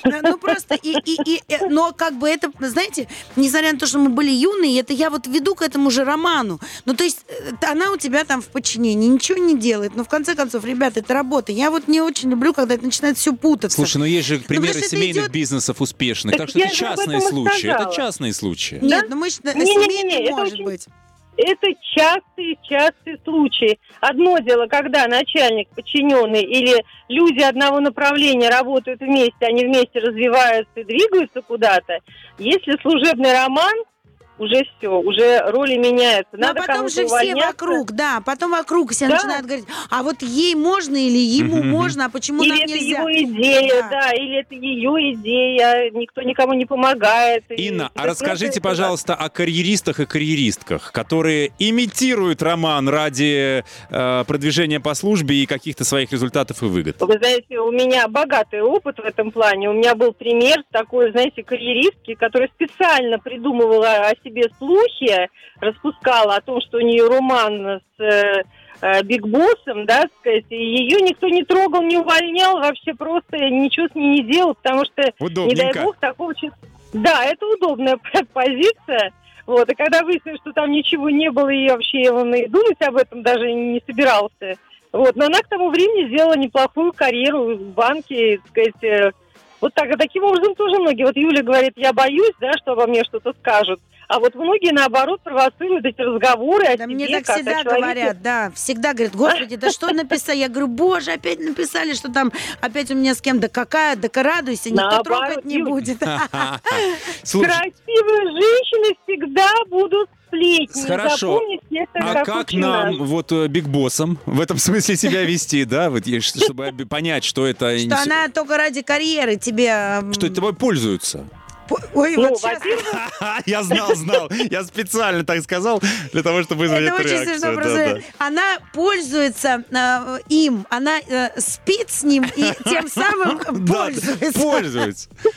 Ну, просто... И, и, и, э, но как бы это, знаете, несмотря на то, что мы были юные, это я вот веду к этому же роману. Ну, то есть э, она у тебя там в подчинении, ничего не делает. Но в конце концов, ребята, это работа. Я вот не очень люблю, когда это начинает все путаться. Слушай, ну есть же примеры потому что это семейных идет- бизнесов успешных, Так так что это частные случаи. Это частные случаи. Нет, ну мы Не-не-не, семейный это может очень- быть. Это частые, частые случаи. Одно дело, когда начальник, подчиненный или люди одного направления работают вместе, они вместе развиваются и двигаются куда-то. Если служебный роман, уже все, уже роли меняются. Ну, а Надо потом кому-то же все увольняться. вокруг, да, потом вокруг все Да. начинают говорить, а вот ей можно или ему можно, а почему Или нам это нельзя? его идея, Да. да. или это ее идея, никто никому не помогает. И Инна, а это расскажите, пожалуйста, о карьеристах и карьеристках, которые имитируют роман ради э, продвижения по службе и каких-то своих результатов и выгод. Вы знаете, у меня богатый опыт в этом плане. У меня был пример такой, знаете, карьеристки, которая специально придумывала о себе слухи, распускала о том, что у нее роман с э, э, Биг Боссом, да, сказать, и ее никто не трогал, не увольнял, вообще просто ничего с ней не делал, потому что, не дай бог, такого. Да, это удобная позиция. Вот, и когда выяснилось, что там ничего не было, и вообще он и думать об этом даже не собирался. Вот, но она к тому времени сделала неплохую карьеру в банке, так сказать, э, вот так, таким образом тоже многие. Вот Юля говорит, я боюсь, да, что обо мне что-то скажут. А вот многие, наоборот, провоцируют эти разговоры о Да себе, мне так как всегда говорят, да, всегда говорят, господи, да что написали? Я говорю, боже, опять написали, что там опять у меня с кем, да какая, да радуйся, никто Наоборот, трогать не будет. Слушай, Красивые женщины всегда будут сплетни. Хорошо. Это а как нам вот э, Биг Боссом в этом смысле себя вести, да, вот, чтобы понять, что это... Что она только ради карьеры тебе... Что тобой пользуются. Ой, Ну, вот сейчас... Я знал, знал. Я специально так сказал, для того, чтобы вызвать Это очень смешно. да, Просто да. она пользуется э, им, она э, спит с ним и тем самым Да, пользуется. пользуются.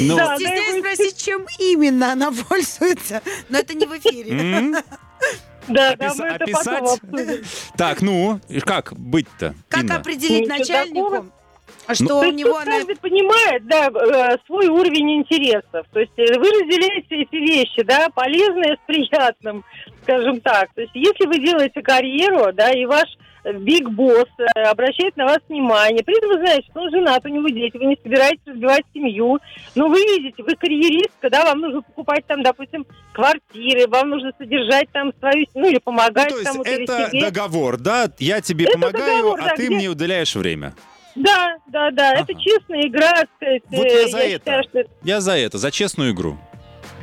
Ну, Да. Стесняюсь спросить, чем именно она пользуется, но это не в эфире. Да, да, опис- мы это потом описать? обсудим. Так, ну, как быть-то, Как Инна? определить Ничего начальнику, такого. Что Ну, То у есть него... тут каждый понимает, да, э, свой уровень интересов. То есть э, вы разделяете эти вещи, да, полезное с приятным, скажем так. То есть если вы делаете карьеру, да, и ваш биг босс э, обращает на вас внимание, при этом вы знаете, что он женат, у него дети, вы не собираетесь разбивать семью, но вы видите, вы карьеристка, да, вам нужно покупать там, допустим, квартиры, вам нужно содержать там свою, ну или Ну, помогать то есть или это себе. договор, да? Я тебе Это помогаю, договор, а да, ты где- мне уделяешь время. Да, да, да, это Ага. честная игра, сказать. Вот я за это. считаю, что Я за это, за честную игру.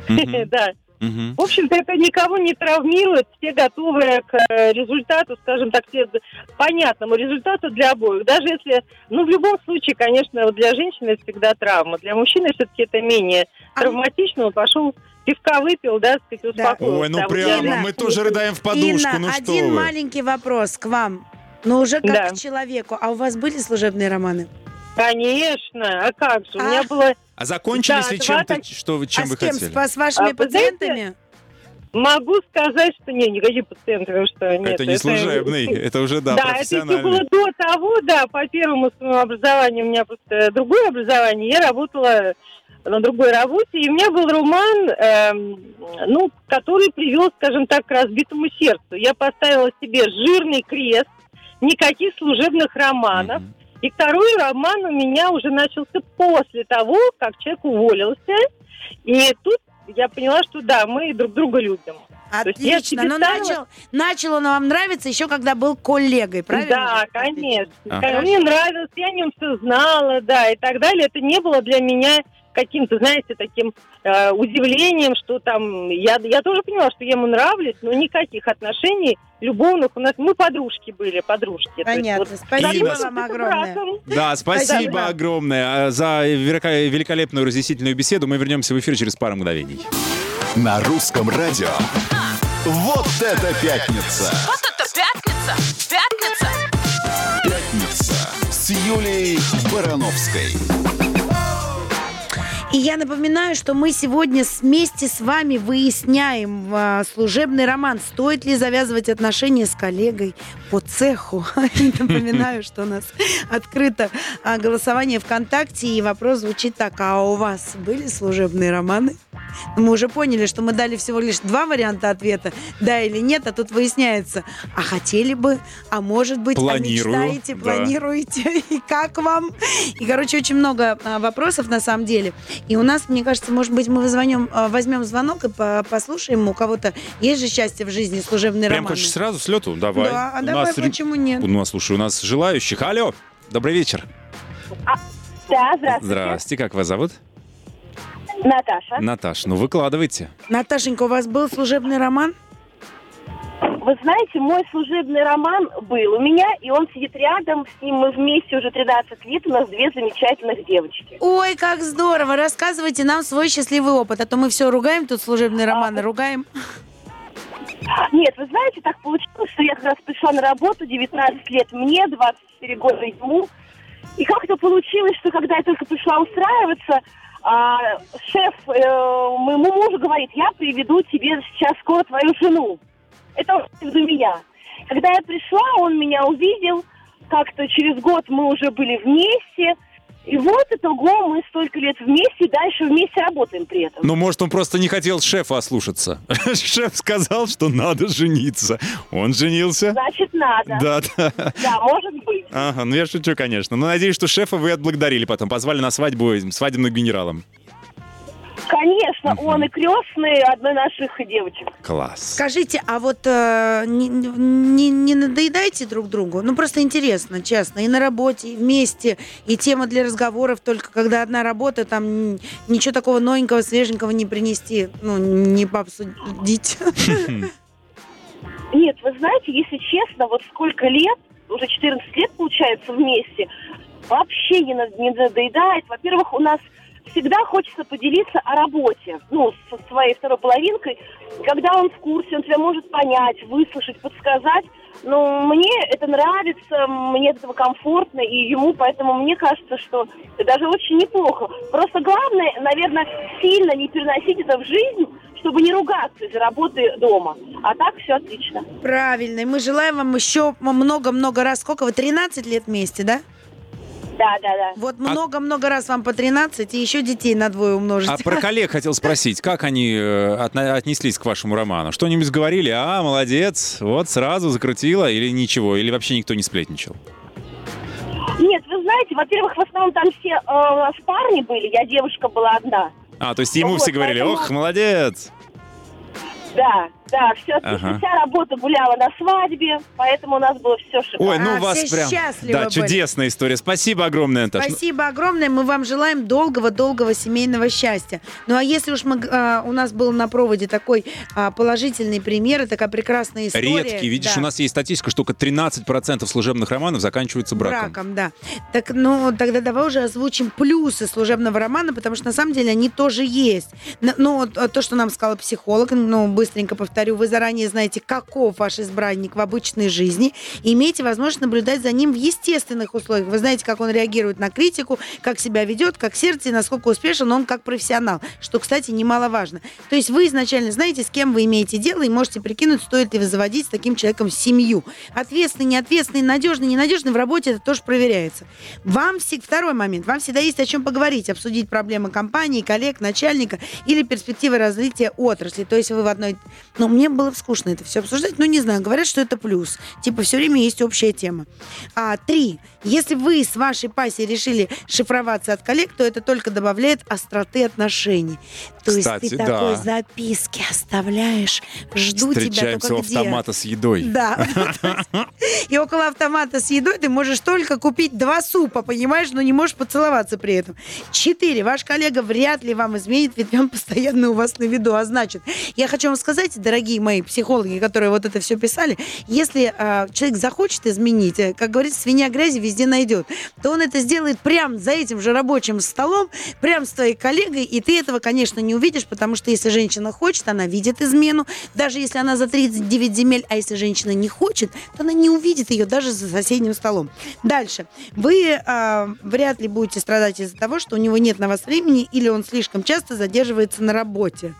Да. В общем-то, это никого не травмирует, все готовы к э, результату, скажем так, все к понятному результату для обоих. Даже если, ну, в любом случае, конечно, вот для женщины это всегда травма, для мужчины все-таки это менее А- травматично, он пошел пивка выпил, да, сказать, Да. успокоился. Ой, ну А вот прямо, мы тоже рыдаем в подушку, Инна, ну что один вы. маленький вопрос к вам. Ну, уже как Да. к человеку. А у вас были служебные романы? Конечно, а как же, у меня было А закончились Да, ли чем-то, что вы, чем а вы с кем? хотели? С, вашими А, вы знаете, пациентами? Могу сказать, что не, никакие пациенты, потому что нет. это не служебный, это уже, да, Да, это еще было до того, да, по первому своему образованию, у меня просто другое образование, я работала на другой работе, и у меня был роман, эм, ну, который привел, скажем так, к разбитому сердцу. Я поставила себе жирный крест, никаких служебных романов, и второй роман у меня уже начался после того, как человек уволился, и тут я поняла, что да, мы друг друга любим. Отлично. Но ставила- начал, начал он вам нравиться еще когда был коллегой, правильно? Да, конечно. Ага. Мне нравилось, я о нем все знала, да, и так далее. Это не было для меня каким-то, знаете, таким э, удивлением, что там... Я, я тоже поняла, что я ему нравлюсь, но никаких отношений любовных у нас... Мы подружки были, подружки. То есть Понятно. вот Спасибо Инна, вам огромное. братом. Да, спасибо Спасибо. огромное а, за великолепную разъяснительную беседу. Мы вернемся в эфир через пару мгновений. На русском радио. Вот это пятница! Вот это пятница! Пятница! Пятница с Юлией Барановской. И я напоминаю, что мы сегодня вместе с вами выясняем а, служебный роман. Стоит ли завязывать отношения с коллегой по цеху? Напоминаю, что у нас открыто а, голосование ВКонтакте, и вопрос звучит так. А у вас были служебные романы? Мы уже поняли, что мы дали всего лишь два варианта ответа, да или нет, а тут выясняется, а хотели бы, а может быть, Планирую, а мечтаете, да. планируете, и как вам? И, короче, очень много а, вопросов на самом деле. И у нас, мне кажется, может быть, мы возьмем, а, возьмем звонок и по- послушаем, у кого-то есть же счастье в жизни, служебные Прям романы. хочешь сразу с лету? Давай. Да, а У давай, нас почему нет? У нас, слушай, у нас желающих. Алло, добрый вечер. Да, здравствуйте. Здравствуйте, как вас зовут? Наташа. Наташ, ну выкладывайте. Наташенька, у вас был служебный роман? Вы знаете, мой служебный роман был у меня, и он сидит рядом, с ним мы вместе уже 13 лет, у нас две замечательных девочки. Ой, как здорово! Рассказывайте нам свой счастливый опыт, а то мы все ругаем тут служебные романы, ругаем. Нет, вы знаете, так получилось, что я как раз пришла на работу, 19 лет мне, 24 года ему. И как-то получилось, что когда я только пришла устраиваться, а, шеф э, моему мужу говорит, я приведу тебе сейчас скоро твою жену. Это он приведу меня. Когда я пришла, он меня увидел, как-то через год мы уже были вместе. И вот итого мы столько лет вместе, и дальше вместе работаем при этом. Ну, может, он просто не хотел шефа ослушаться. Шеф сказал, что надо жениться. Он женился. Значит, надо. Да, да. Да, может быть. Ага, ну я шучу, конечно. Но надеюсь, что шефа вы отблагодарили потом. Позвали на свадьбу этим свадебным генералом. Конечно, он и крестный одной наших девочек. Класс. Скажите, а вот э, не, не, не надоедаете друг другу? Ну, просто интересно, честно. И на работе, и вместе, и тема для разговоров, только когда одна работа, там ничего такого новенького, свеженького не принести, ну, не пообсудить. Нет, вы знаете, если честно, вот сколько лет, уже 14 лет получается вместе, вообще не, не надоедает. Во-первых, у нас всегда хочется поделиться о работе, ну, со своей второй половинкой. Когда он в курсе, он тебя может понять, выслушать, подсказать. ну, мне это нравится, мне от этого комфортно, и ему, поэтому мне кажется, что это даже очень неплохо. Просто главное, наверное, сильно не переносить это в жизнь, чтобы не ругаться из-за работы дома. А так все отлично. Правильно. И мы желаем вам еще много-много раз. Сколько вы? 13 лет вместе, да? Да, да, да. Вот много-много раз вам по 13, и еще детей на двое умножить. А про коллег хотел спросить, как они э, отнеслись к вашему роману? Что-нибудь говорили? А, молодец, вот сразу закрутила или ничего? Или вообще никто не сплетничал? Нет, вы знаете, во-первых, в основном там все э, у нас парни были, я девушка была одна. А, то есть ему Вот, все говорили, поэтому- ох, молодец. Да, да, все, Ага. вся работа гуляла на свадьбе, поэтому у нас было все шикарно. Ой, ну А, вас все прям... счастливы Да, были. чудесная история. Спасибо огромное, Наташа. Спасибо огромное. Мы вам желаем долгого-долгого семейного счастья. Ну а если уж мы, а, у нас был на проводе такой а, положительный пример, и такая прекрасная история. Редкий. Видишь, да, у нас есть статистика, что только 13% служебных романов заканчиваются браком. браком, да. Так, ну, тогда давай уже озвучим плюсы служебного романа, потому что на самом деле они тоже есть. Ну, вот, то, что нам сказал психолог, ну, быстренько повторю, вы заранее знаете, каков ваш избранник в обычной жизни, и имеете возможность наблюдать за ним в естественных условиях. Вы знаете, как он реагирует на критику, как себя ведет, как сердце, насколько успешен он как профессионал, что, кстати, немаловажно. То есть вы изначально знаете, с кем вы имеете дело, и можете прикинуть, стоит ли вы заводить с таким человеком семью. Ответственный, неответственный, надежный, ненадежный в работе это тоже проверяется. Вам все... Второй момент. Вам всегда есть о чем поговорить, обсудить проблемы компании, коллег, начальника или перспективы развития отрасли. То есть вы в одной... Ну, мне было скучно это все обсуждать, но не знаю, говорят, что это плюс. Типа все время есть общая тема. А, три. Если вы с вашей пассией решили шифроваться от коллег, то это только добавляет остроты отношений. То есть Кстати, ты да. такой записки оставляешь, жду тебя только у где. автомата с едой. Да. И около автомата с едой ты можешь только купить два супа, понимаешь, но не можешь поцеловаться при этом. Четыре. Ваш коллега вряд ли вам изменит, ведь он постоянно у вас на виду. А значит, я хочу вам сказать, дорогие мои психологи, которые вот это все писали, если а, человек захочет изменить, э, как говорится, свинья грязи везде найдет, то он это сделает прямо за этим же рабочим столом, прямо с твоей коллегой, и ты этого, конечно, не увидишь, потому что если женщина хочет, она видит измену, даже если она за 39 земель, а если женщина не хочет, то она не увидит ее даже за соседним столом. Дальше. Вы а, вряд ли будете страдать из-за того, что у него нет на вас времени или он слишком часто задерживается на работе.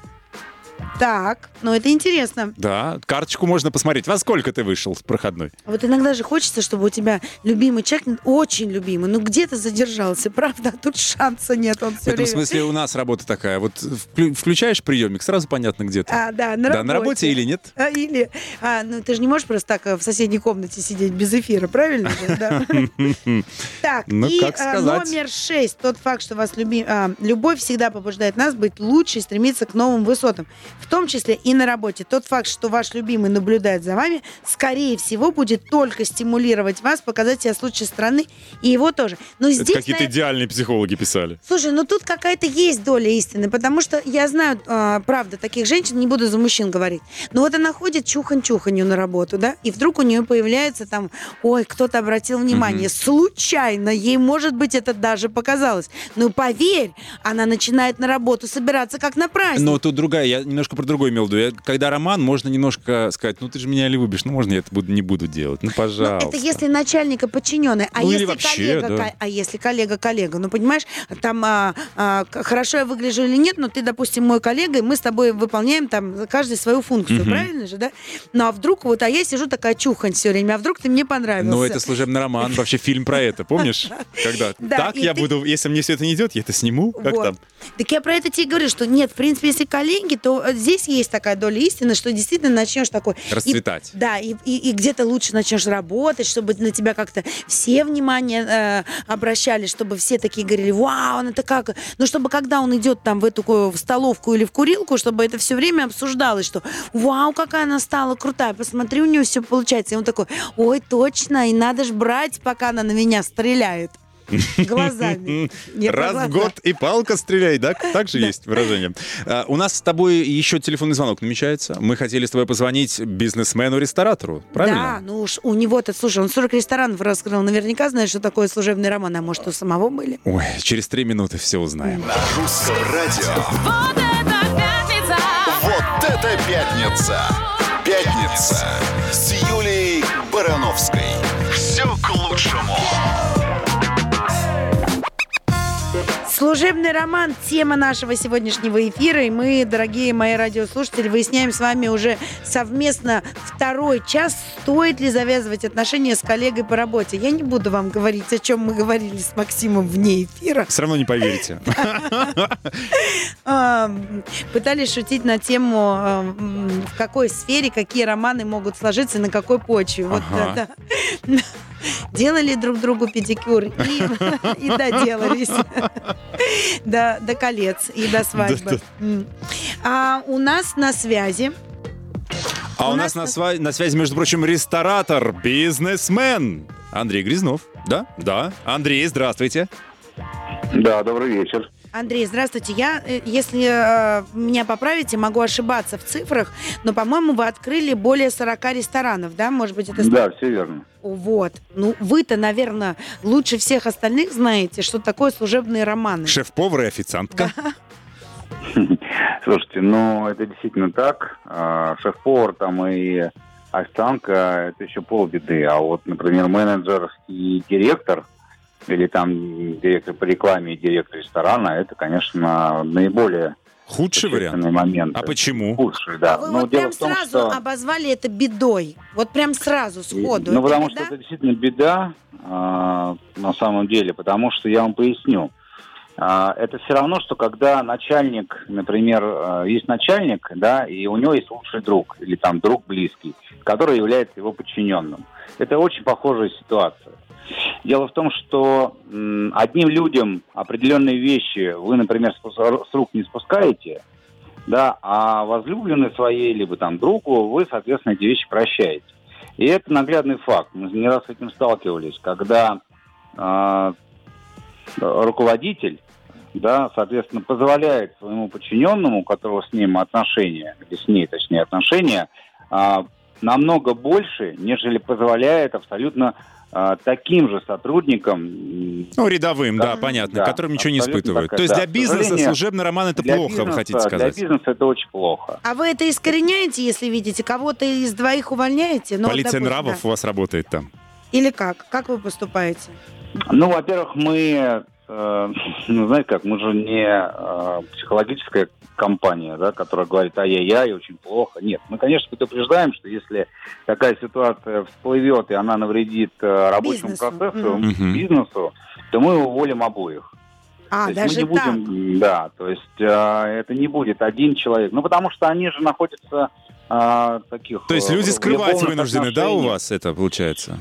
Так, ну это интересно. Да, карточку можно посмотреть. Во сколько ты вышел с проходной? Вот иногда же хочется, чтобы у тебя любимый человек, очень любимый, ну где-то задержался, правда? А тут шанса нет, он В все этом время... смысле у нас работа такая. Вот вклю- включаешь приемник, сразу понятно, где ты. А, да, на да, работе. на работе или нет? А, Или, а, ну ты же не можешь просто так э, в соседней комнате сидеть без эфира, правильно же? Да. Так, Ну, и а, номер шесть. Тот факт, что вас а, любовь всегда побуждает нас быть лучше и стремиться к новым высотам. В том числе и на работе. Тот факт, что ваш любимый наблюдает за вами, скорее всего, будет только стимулировать вас, показать себя с лучшей стороны, и его тоже. Но Это здесь, какие-то на- идеальные психологи писали. Слушай, ну тут какая-то есть доля истины, потому что я знаю, а, правда, таких женщин, не буду за мужчин говорить, но вот она ходит чухан-чуханью на работу, да, и вдруг у нее появляется там, ой, кто-то обратил внимание, случайно, ей, может быть, это даже показалось. Но поверь, она начинает на работу собираться как на праздник. Но тут другая, я немножко про другое имел в виду. Я- Когда роман, можно немножко сказать, ну ты же меня любишь, ну можно я это буду, не буду делать, ну Ну, пожалуйста. это если начальника подчиненный, а Ну, если вообще, коллега, да. а если коллега коллега, ну понимаешь, там а, а, хорошо я выгляжу или нет, но ты, допустим, мой коллега, и мы с тобой выполняем там каждый свою функцию, Мгм. правильно же, да? Ну а вдруг вот, а я сижу такая чухань все время, а вдруг ты мне понравился? Ну, это служебный роман, вообще фильм про это, помнишь? Когда Да, так я буду, если мне все это не идет, я это сниму, как там? Так я про это тебе говорю, что нет, в принципе, если коллеги, то э, здесь есть такая доля истины, что действительно начнешь такой... и- Расцветать. да, и, и- и где-то лучше начнешь работать, чтобы на тебя как-то все внимание э, обращали, чтобы все такие говорили, вау, он это как... Ну, чтобы когда он идет там в эту в столовку или в курилку, чтобы это все время обсуждалось, что вау, какая она стала крутая, посмотри, у нее все получается. И он такой, ой, точно, и надо же брать, пока она на меня стреляет. Глазами. Раз в год и палка стреляй, да? Так же есть выражение. А, У нас с тобой еще телефонный звонок намечается. Мы хотели с тобой позвонить бизнесмену-ресторатору, Да, правильно? ну уж у него-то, слушай, он 40 ресторанов раскрыл. Наверняка знает, что такое служебный роман. А может, у самого были? Ой, через три минуты все узнаем. На русском радио. Вот это пятница! Вот это пятница! Пятница с Юлей Барановской. Служебный роман – тема нашего сегодняшнего эфира. И мы, дорогие мои радиослушатели, выясняем с вами уже совместно второй час, стоит ли завязывать отношения с коллегой по работе. Я не буду вам говорить, о чем мы говорили с Максимом вне эфира. Все равно не поверите. Пытались шутить на тему, в какой сфере какие романы могут сложиться и на какой почве. Вот, да. Делали друг другу педикюр и, и доделались до, до колец и до свадьбы. А у нас на связи А У у нас нас на сва- на связи, между прочим, ресторатор, бизнесмен Андрей Грязнов. Да? Да. Андрей, здравствуйте. Да, добрый вечер. Андрей, здравствуйте. Я, э, если э, меня поправите, могу ошибаться в цифрах, но, по-моему, вы открыли более 40 ресторанов, да? Может быть, это... Да, все верно. Вот. Ну, вы-то, наверное, лучше всех остальных знаете, что такое служебные романы. Шеф-повар и официантка. Слушайте, ну это действительно так. А, Шеф-повар там и официантка это еще полбеды. А вот, например, менеджер и директор, или там директор по рекламе и директор ресторана, это, конечно, наиболее Худший вариант. существенный момент. А почему? Худший, да. А вы Но вот дело прям в том, сразу что... обозвали это бедой. Вот прям сразу, сходу. Ну, Это потому беда? что это действительно беда а, на самом деле, потому что я вам поясню. А, это все равно, что когда начальник, например, а, есть начальник, да, и у него есть лучший друг, или там друг близкий, который является его подчиненным. Это очень похожая ситуация. Дело в том, что одним людям определенные вещи вы, например, с рук не спускаете, да, а возлюбленной своей, либо там другу, вы, соответственно, эти вещи прощаете. И это наглядный факт. Мы не раз с этим сталкивались, когда а, руководитель, да, соответственно, позволяет своему подчиненному, у которого с ним отношения, или с ней, точнее, отношения, а, намного больше, нежели позволяет абсолютно таким же сотрудникам Ну, рядовым, да, Да, понятно, да, которым ничего не испытывают. так, То есть да. для бизнеса служебный роман это плохо, вы бизнеса- хотите сказать. Для бизнеса это очень плохо. А вы это искореняете, если видите? Кого-то из двоих увольняете? Ну, Полиция допустим, нравов да. у вас работает там. Или как? Как вы поступаете? Ну, во-первых, мы, ну, знаете как, мы же не э, психологическая компания, да, которая говорит ай-яй-яй, очень плохо. Нет, мы, конечно, предупреждаем, что если такая ситуация всплывет, и она навредит э, рабочему Бизнесу, процессу, мгм. бизнесу, то мы уволим обоих. А, то есть даже мы не так? будем, да, то есть э, это не будет один человек. Ну, потому что они же находятся э, таких... То есть э, люди скрывать вынуждены, да, у вас это получается?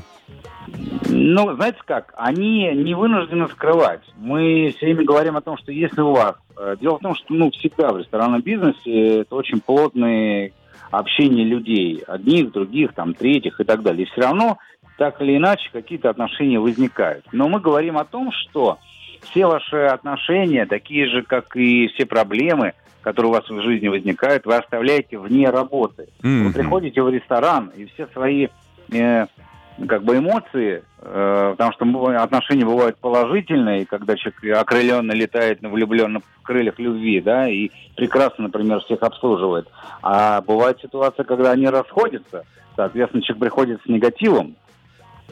Ну, знаете как, они не вынуждены скрывать. Мы все время говорим о том, что если у вас... э, Дело в том, что ну, всегда в ресторанном бизнесе это очень плотное общение людей. Одних, других, там, третьих и так далее. И все равно, так или иначе, какие-то отношения возникают. Но мы говорим о том, что все ваши отношения, такие же, как и все проблемы, которые у вас в жизни возникают, вы оставляете вне работы. Вы Мгм. приходите в ресторан, и все свои э, как бы эмоции, э, потому что отношения бывают положительные, когда человек окрыленно летает на влюбленных крыльях любви, да, и прекрасно, например, всех обслуживает. А бывает ситуация, когда они расходятся, соответственно, человек приходит с негативом.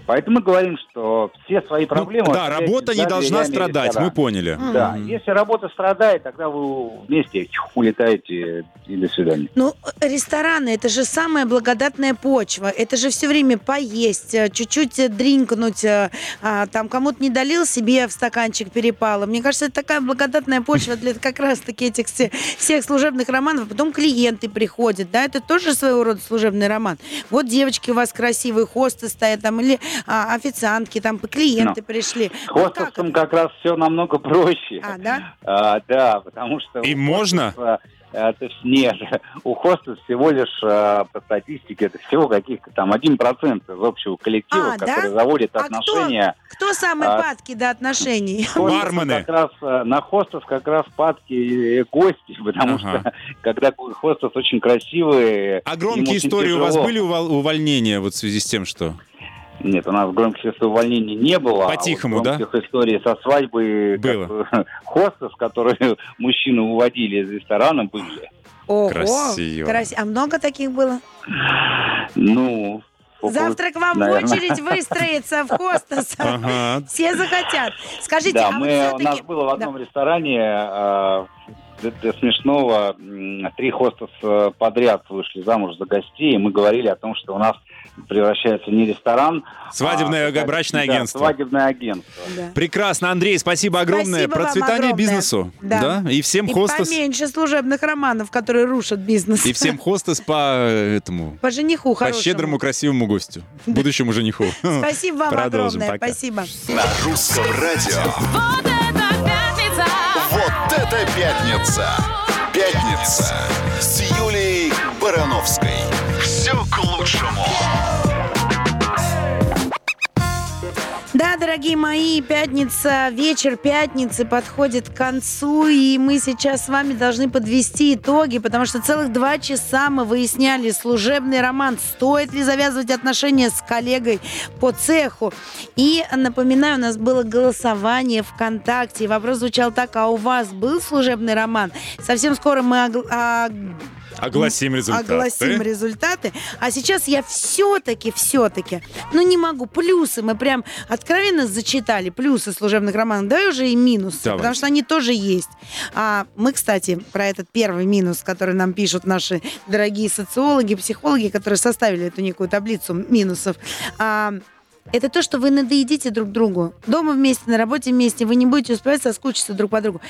Поэтому мы говорим, что все свои Ну, проблемы... да, оставляйте работа не должна страдать, мы поняли. Да, Мгм. если работа страдает, тогда вы вместе улетаете и до свидания. Ну, рестораны это же самая благодатная почва. Это же все время поесть, э, чуть-чуть дринкнуть, э, а, там кому-то не долил, себе в стаканчик перепало. Мне кажется, это такая благодатная почва для как раз-таки этих все- всех служебных романов. Потом клиенты приходят, да, это тоже своего рода служебный роман. Вот девочки у вас красивые, хосты стоят там, или а, официантки, там клиенты пришли. С Вот как хостесом это? как раз все намного проще. А, да? А, да, потому что... И можно? э, то есть нет, у хостес всего лишь э, по статистике это всего каких-то там 1% из общего коллектива, А, да? который заводит А кто? отношения. Кто самый А, падкий до отношений? Бармены. Как раз, э, на хостес как раз падки гости, потому Ага. что когда хостес очень красивый... А громкие очень истории у вас были увол- увольнения вот в связи с тем, что... Нет, у нас громких увольнений не было. По-тихому, а вот да? громких историй со свадьбы Было. как хостес, которые мужчину уводили из ресторана, были. Ого, Красиво. краси- А много таких было? Ну, сколько Завтра вы, к вам в наверное. очередь выстроится в хостес. Ага. Все захотят. Скажите, Да, а мы, вот у нас все-таки... было в одном ресторане э, для, для смешного три хостеса подряд вышли замуж за гостей, и мы говорили о том, что у нас превращается не ресторан, Свадебное а брачное да, агентство. свадебное агентство. Прекрасно, Андрей, спасибо огромное. Спасибо вам Процветания огромное. бизнесу. Да. И всем И хостес. поменьше служебных романов, которые рушат бизнес. И всем хостес по э, этому. По жениху По хорошему. щедрому красивому гостю. Будущему жениху. Спасибо вам Продолжим. огромное. Пока. Спасибо. На русском радио. Вот это пятница! Вот это пятница! Пятница с Юлией Барановской. Все к лучшему. Да, дорогие мои, пятница, вечер пятницы подходит к концу, и мы сейчас с вами должны подвести итоги, потому что целых два часа мы выясняли служебный роман, стоит ли завязывать отношения с коллегой по цеху. И, напоминаю, у нас было голосование ВКонтакте, и вопрос звучал так, а у вас был служебный роман? Совсем скоро мы а, Огласим результаты. Огласим результаты. А сейчас я все-таки, все-таки, ну не могу, плюсы мы прям откровенно зачитали, плюсы служебных романов. Давай уже и минусы, Давай. потому что они тоже есть. А мы, кстати, про этот первый минус, который нам пишут наши дорогие социологи, психологи, которые составили эту некую таблицу минусов, а, это то, что вы надоедите друг другу. Дома вместе, на работе вместе, вы не будете успевать соскучиться друг по другу.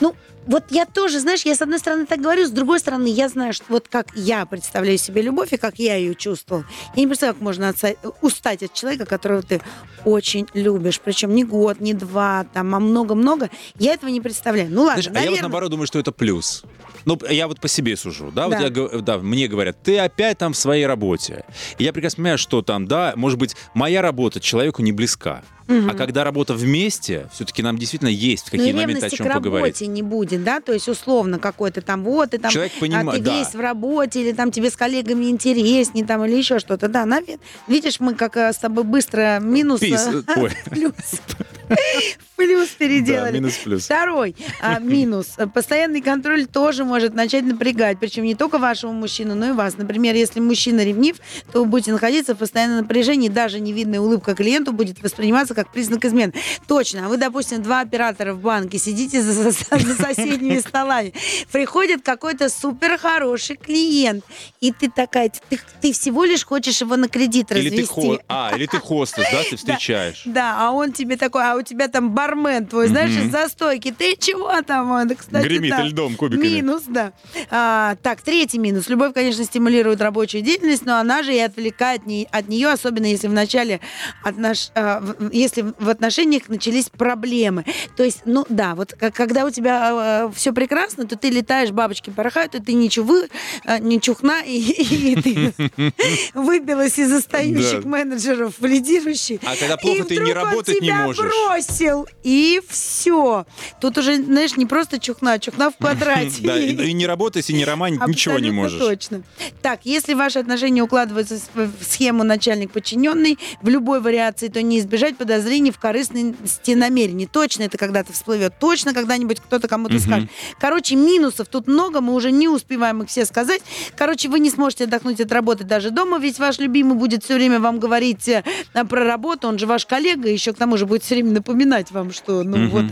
Ну, вот я тоже, знаешь, я с одной стороны так говорю, с другой стороны, я знаю, что вот как я представляю себе любовь и как я ее чувствовал. Я не представляю, как можно отца- устать от человека, которого ты очень любишь. Причем не год, не два, там, а много-много. Я этого не представляю. Ну ладно, Знаешь, а я вот наверное. наоборот думаю, что это плюс. Ну, я вот по себе сужу, да, вот Да. я, г- да, мне говорят, ты опять там в своей работе. И я прекрасно понимаю, что там, да, может быть, моя работа человеку не близка. А когда работа вместе, все-таки нам действительно есть Ну, какие и моменты о чем к поговорить. работе не будет, да, то есть условно какой-то там вот ты там, Человек а, понима- ты да. весь в работе или там тебе с коллегами интереснее там или еще что-то, да, наве- видишь, мы как э, с тобой быстро минус Пис, э, в плюс, плюс переделали. Да, минус плюс. Второй а, минус. Постоянный контроль тоже может начать напрягать, причем не только вашего мужчину, но и вас. Например, если мужчина ревнив, то вы будете находиться в постоянном напряжении, даже невидная улыбка клиенту будет восприниматься как признак измены. Точно. А вы, допустим, два оператора в банке, сидите за, за- за соседними столами, приходит какой-то супер хороший клиент, и ты такая, ты, ты всего лишь хочешь его на кредит Или ты, развести. хо- а, или ты хостес, да, ты встречаешь. Да, а он тебе такой, а у тебя там бармен твой, знаешь, Мгм. из застойки. Ты чего там? Он, кстати, Гремит льдом кубиками. Минус, да. А, так, третий минус. Любовь, конечно, стимулирует рабочую деятельность, но она же и отвлекает от нее, особенно если в начале отнош- а, если в отношениях начались проблемы. То есть, ну да, вот когда у тебя все прекрасно, то ты летаешь, бабочки порхают, и ты не чувы, а, не чухна, и, и ты выбилась из остающих менеджеров в лидирующий. А когда плохо, ты не работать не тебя можешь. бросил, и все. Тут уже, знаешь, не просто чухна, а чухна в квадрате. Да, и, не работать, и не романить, ничего не можешь. точно. Так, если ваши отношения укладываются в в схему начальник-подчиненный в любой вариации, то не избежать подозрений в корыстности намерений. Точно это когда-то всплывет. Точно когда-нибудь кто-то кому-то Мгм. скажет. Короче, минусов тут много, мы уже не успеваем их все сказать. Короче, вы не сможете отдохнуть от работы даже дома, ведь ваш любимый будет все время вам говорить э, про работу, он же ваш коллега, еще к тому же будет все время напоминать вам, что, ну Мгм. вот...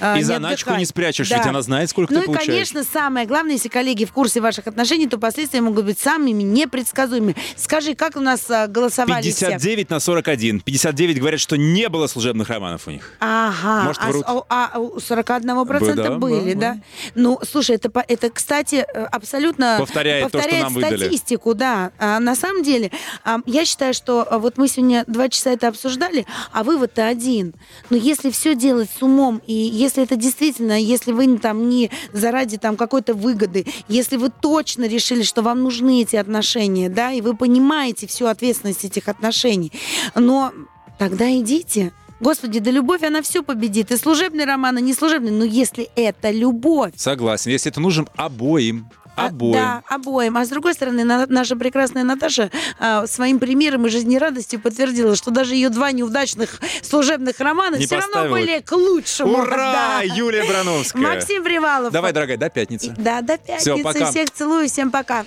а, И заначку не спрячешь, Да. ведь она знает, сколько Ну ты и, получаешь. конечно, самое главное, если коллеги в курсе ваших отношений, то последствия могут быть самыми непредсказуемыми. Скажи, как у нас а, голосовали все? 59 на 41. 59 говорят, что не было служебных романов у них. Ага, Может, а, врут? а- а у 41% Да, были, да, да? Ну, слушай, это, по- это, кстати, э, абсолютно Повторяет то, что нам выдали. статистику, да. А на самом деле, а, я считаю, что а, вот мы сегодня два часа это обсуждали, а вывод-то один. Но если все делать с умом, и если это действительно, если вы там не заради там какой-то выгоды, если вы точно решили, что вам нужны эти отношения, да, и вы понимаете всю ответственность этих отношений, но тогда идите. Господи, да любовь, она все победит. И служебный роман, и не служебный. Но если это любовь, Согласен. Если это нужен обоим. а, Обоим. Да, обоим. А с другой стороны, на- наша прекрасная Наташа а, своим примером и жизнерадостью подтвердила, что даже ее два неудачных служебных романа Не все равно поставила. были к лучшему. Ура! Да. Юлия Брановская. Максим Привалов. Давай, дорогая, до пятницы. Да, до пятницы. Всё, пока. Всех целую, всем пока.